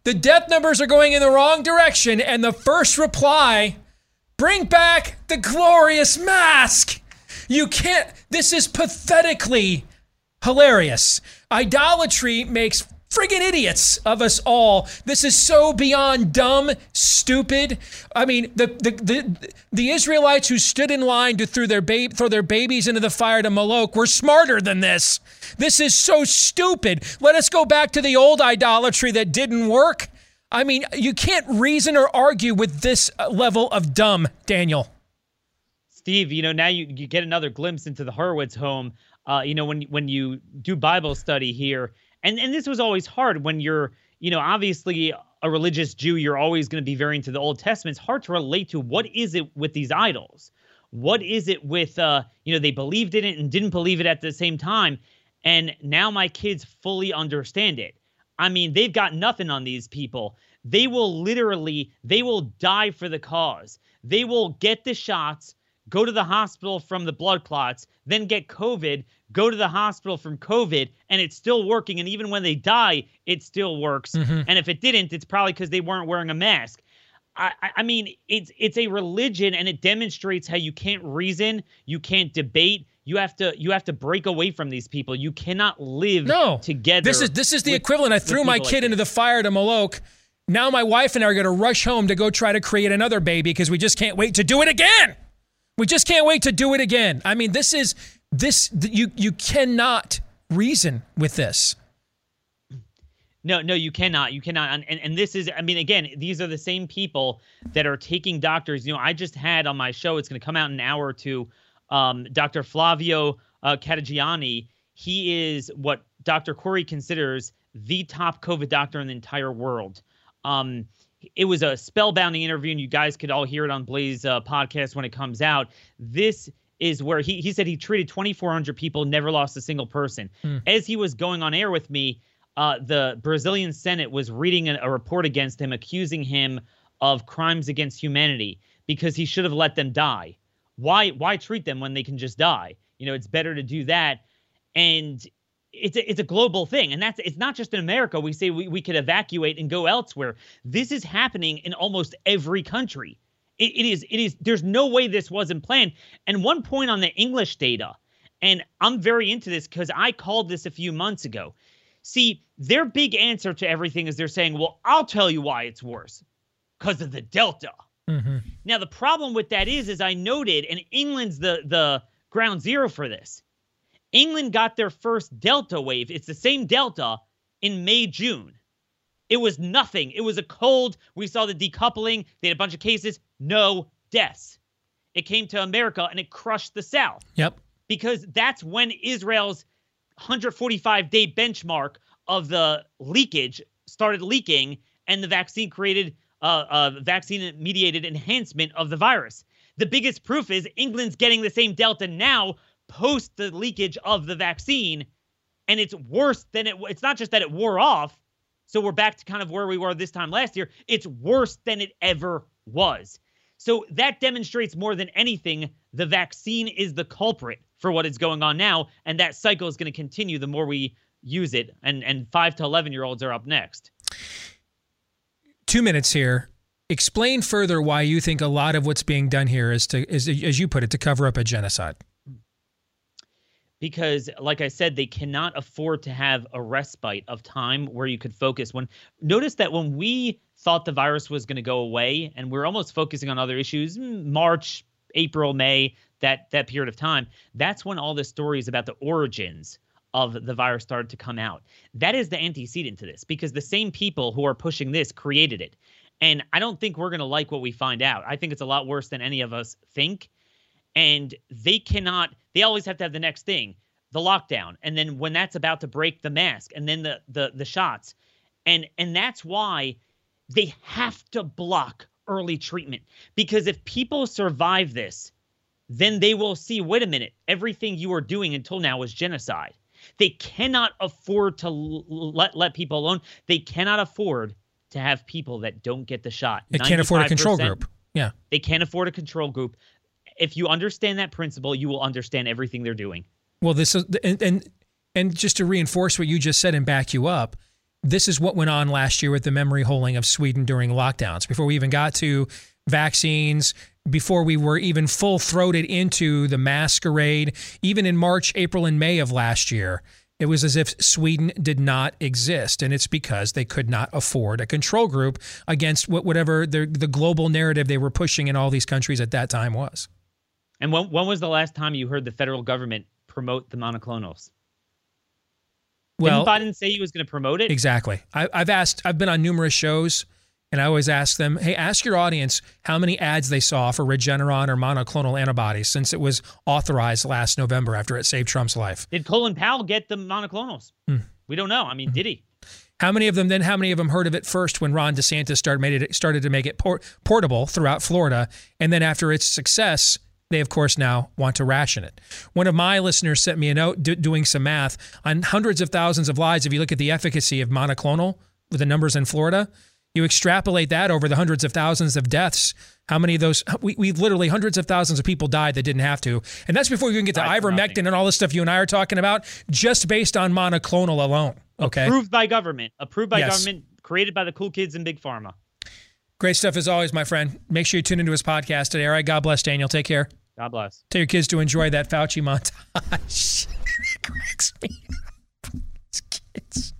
The death numbers are going in the wrong direction, and the first reply bring back the glorious mask. You can't, this is pathetically hilarious. Idolatry makes friggin' idiots of us all. This is so beyond dumb, stupid. I mean, the the the, the Israelites who stood in line to throw their ba- throw their babies into the fire to Moloch were smarter than this. This is so stupid. Let us go back to the old idolatry that didn't work. I mean, you can't reason or argue with this level of dumb, Daniel. Steve, you know, now you, you get another glimpse into the Horowitz home. Uh, you know, when when you do Bible study here, and and this was always hard when you're, you know, obviously a religious Jew, you're always going to be very into the Old Testament. It's hard to relate to what is it with these idols? What is it with uh, you know, they believed in it and didn't believe it at the same time. And now my kids fully understand it. I mean, they've got nothing on these people. They will literally, they will die for the cause. They will get the shots go to the hospital from the blood clots, then get COVID, go to the hospital from COVID, and it's still working. And even when they die, it still works. Mm-hmm. And if it didn't, it's probably because they weren't wearing a mask. I, I mean, it's it's a religion, and it demonstrates how you can't reason, you can't debate, you have to you have to break away from these people. You cannot live no. together. This is this is the with, equivalent. I threw my kid like into the fire to Moloch. Now my wife and I are going to rush home to go try to create another baby because we just can't wait to do it again. We just can't wait to do it again. I mean, this is this you you cannot reason with this. No, no, you cannot. You cannot. And, and, this is, I mean, again, these are the same people that are taking doctors. You know, I just had on my show, it's going to come out in an hour or two, um, Dr. Flavio uh, Cadegiani. He is what Dr. Kory considers the top COVID doctor in the entire world. Um, it was a spellbinding interview, and you guys could all hear it on Blaze uh, podcast when it comes out. This is where he he said he treated 2,400 people, never lost a single person. Hmm. As he was going on air with me, uh, the Brazilian Senate was reading a, a report against him, accusing him of crimes against humanity because he should have let them die. Why why treat them when they can just die? You know, it's better to do that. And it's a, it's a global thing. And that's it's not just in america. We say we, we could evacuate and go elsewhere. This is happening in almost every country. It, it is it is there's no way this wasn't planned. And one point on the english data and i'm very into this because i called this a few months ago. See their big answer to everything is they're saying well i'll tell you why it's worse because of the delta. Mm-hmm. now the problem with that is as i noted and england's the the ground zero for this England got their first Delta wave. It's the same Delta in May, June. It was nothing. It was a cold. We saw the decoupling. They had a bunch of cases, no deaths. It came to America and it crushed the South. Yep. Because that's when Israel's 145 day benchmark of the leakage started leaking and the vaccine created a uh, uh, vaccine mediated enhancement of the virus. The biggest proof is England's getting the same Delta now post the leakage of the vaccine and it's worse than it it's not just that it wore off so we're back to kind of where we were this time last year it's worse than it ever was. So that demonstrates more than anything the vaccine is the culprit for what is going on now and that cycle is going to continue the more we use it and and 5 to 11 year olds are up next. 2 minutes here. Explain further why you think a lot of what's being done here is to is as you put it to cover up a genocide because like i said they cannot afford to have a respite of time where you could focus. When notice that when we thought the virus was going to go away and we're almost focusing on other issues mm, march april may that that period of time that's when all the stories about the origins of the virus started to come out. That is the antecedent to this because the same people who are pushing this created it. And i don't think we're going to like what we find out. I think it's a lot worse than any of us think and they cannot they always have to have the next thing the lockdown and then when that's about to break the mask and then the the the shots and and that's why they have to block early treatment because if people survive this then they will see wait a minute everything you are doing until now was genocide They cannot afford to l- let let people alone. They cannot afford to have people that don't get the shot. They can't afford a control group. Yeah. They can't afford a control group. If you understand that principle, you will understand everything they're doing. Well, this is and and and just to reinforce what you just said and back you up, this is what went on last year with the memory holding of Sweden during lockdowns. Before we even got to vaccines, before we were even full throated into the masquerade, even in March, April, and May of last year, it was as if Sweden did not exist, and it's because they could not afford a control group against whatever the the global narrative they were pushing in all these countries at that time was. And when when was the last time you heard the federal government promote the monoclonals? Well, Didn't Biden say he was going to promote it? Exactly. I, I've asked. I've been on numerous shows, and I always ask them, "Hey, ask your audience how many ads they saw for Regeneron or monoclonal antibodies since it was authorized last November after it saved Trump's life. Did Colin Powell get the monoclonals? Hmm. We don't know. I mean, did he? How many of them then? How many of them heard of it first when Ron DeSantis started made it started to make it por- portable throughout Florida, and then after its success, they of course now want to ration it. One of my listeners sent me a note do- doing some math on hundreds of thousands of lives. If you look at the efficacy of monoclonal with the numbers in Florida, you extrapolate that over the hundreds of thousands of deaths. How many of those? We, we literally hundreds of thousands of people died that didn't have to, and that's before you can get to ivermectin and all this stuff you and I are talking about, just based on monoclonal alone. Okay, Approved by government. Approved by Yes. government. Created by the cool kids in Big Pharma. great stuff as always, my friend. Make sure you tune into his podcast today. All right, God bless Daniel. Take care. God bless. Tell your kids to enjoy that Fauci montage. [laughs] Cracks me kids.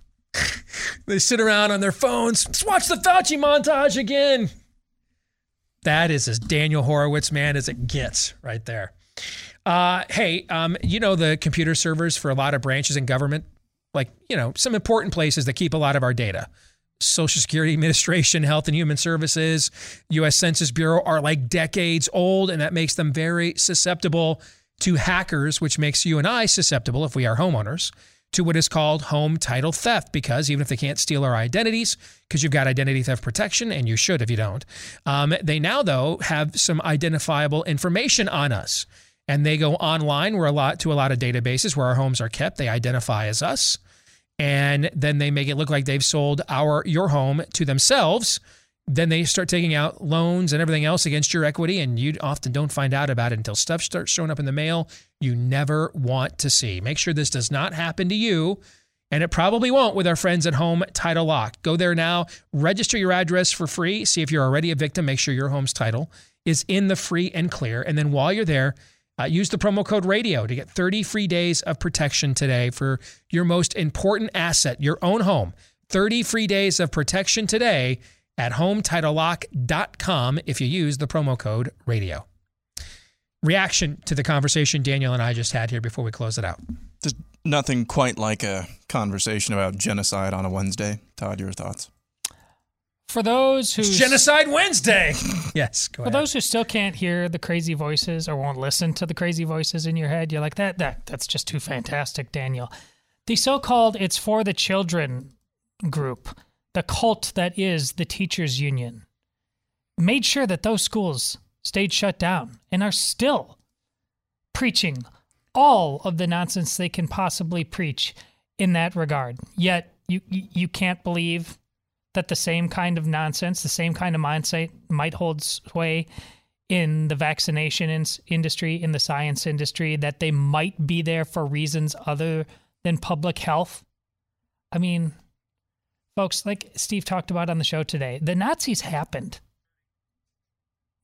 They sit around on their phones. Let's watch the Fauci montage again. That is as Daniel Horowitz, man, as it gets right there. Uh, hey, um, you know the computer servers for a lot of branches in government, like you know some important places that keep a lot of our data. Social Security Administration, Health and Human Services, U.S. Census Bureau are like decades old, and that makes them very susceptible to hackers, which makes you and I susceptible, if we are homeowners, to what is called home title theft. Because even if they can't steal our identities, because you've got identity theft protection, and you should if you don't, um, they now, though, have some identifiable information on us. And they go online where a lot to a lot of databases where our homes are kept. They identify as us and then they make it look like they've sold our your home to themselves. Then they start taking out loans and everything else against your equity and you often don't find out about it until stuff starts showing up in the mail you never want to see. Make sure this does not happen to you and it probably won't with our friends at home title lock. Go there now register your address for free see if you're already a victim make sure your home's title is in the free and clear and then while you're there uh, use the promo code radio to get 30 free days of protection today for your most important asset, your own home. 30 free days of protection today at hometitlelock.com if you use the promo code radio. Reaction to the conversation Daniel and I just had here before we close it out. There's nothing quite like a conversation about genocide on a Wednesday. Todd, your thoughts? For those who It's Genocide Wednesday. yes, go For ahead. those who still can't hear the crazy voices or won't listen to the crazy voices in your head, you're like that that that's just too fantastic, Daniel. The so-called "It's for the Children" group, the cult that is the teachers union, made sure that those schools stayed shut down and are still preaching all of the nonsense they can possibly preach in that regard. Yet you you you can't believe that the same kind of nonsense, the same kind of mindset might hold sway in the vaccination ins- industry, in the science industry, that they might be there for reasons other than public health. I mean, folks, like Steve talked about on the show today, the Nazis happened.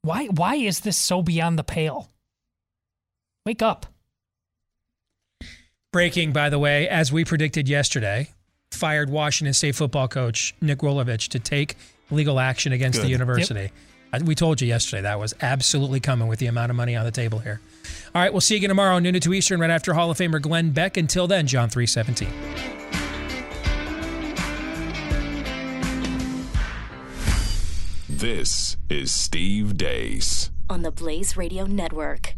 Why why is this so beyond the pale? Wake up. Breaking, by the way, as we predicted yesterday, fired Washington State football coach Nick Rolovich to take legal action against the university. I- We told you yesterday that was absolutely coming with the amount of money on the table here. All right, we'll see you again tomorrow, noon to 2 Eastern, right after Hall of Famer Glenn Beck. Until then, John 317. This is Steve Deace. on the Blaze Radio Network.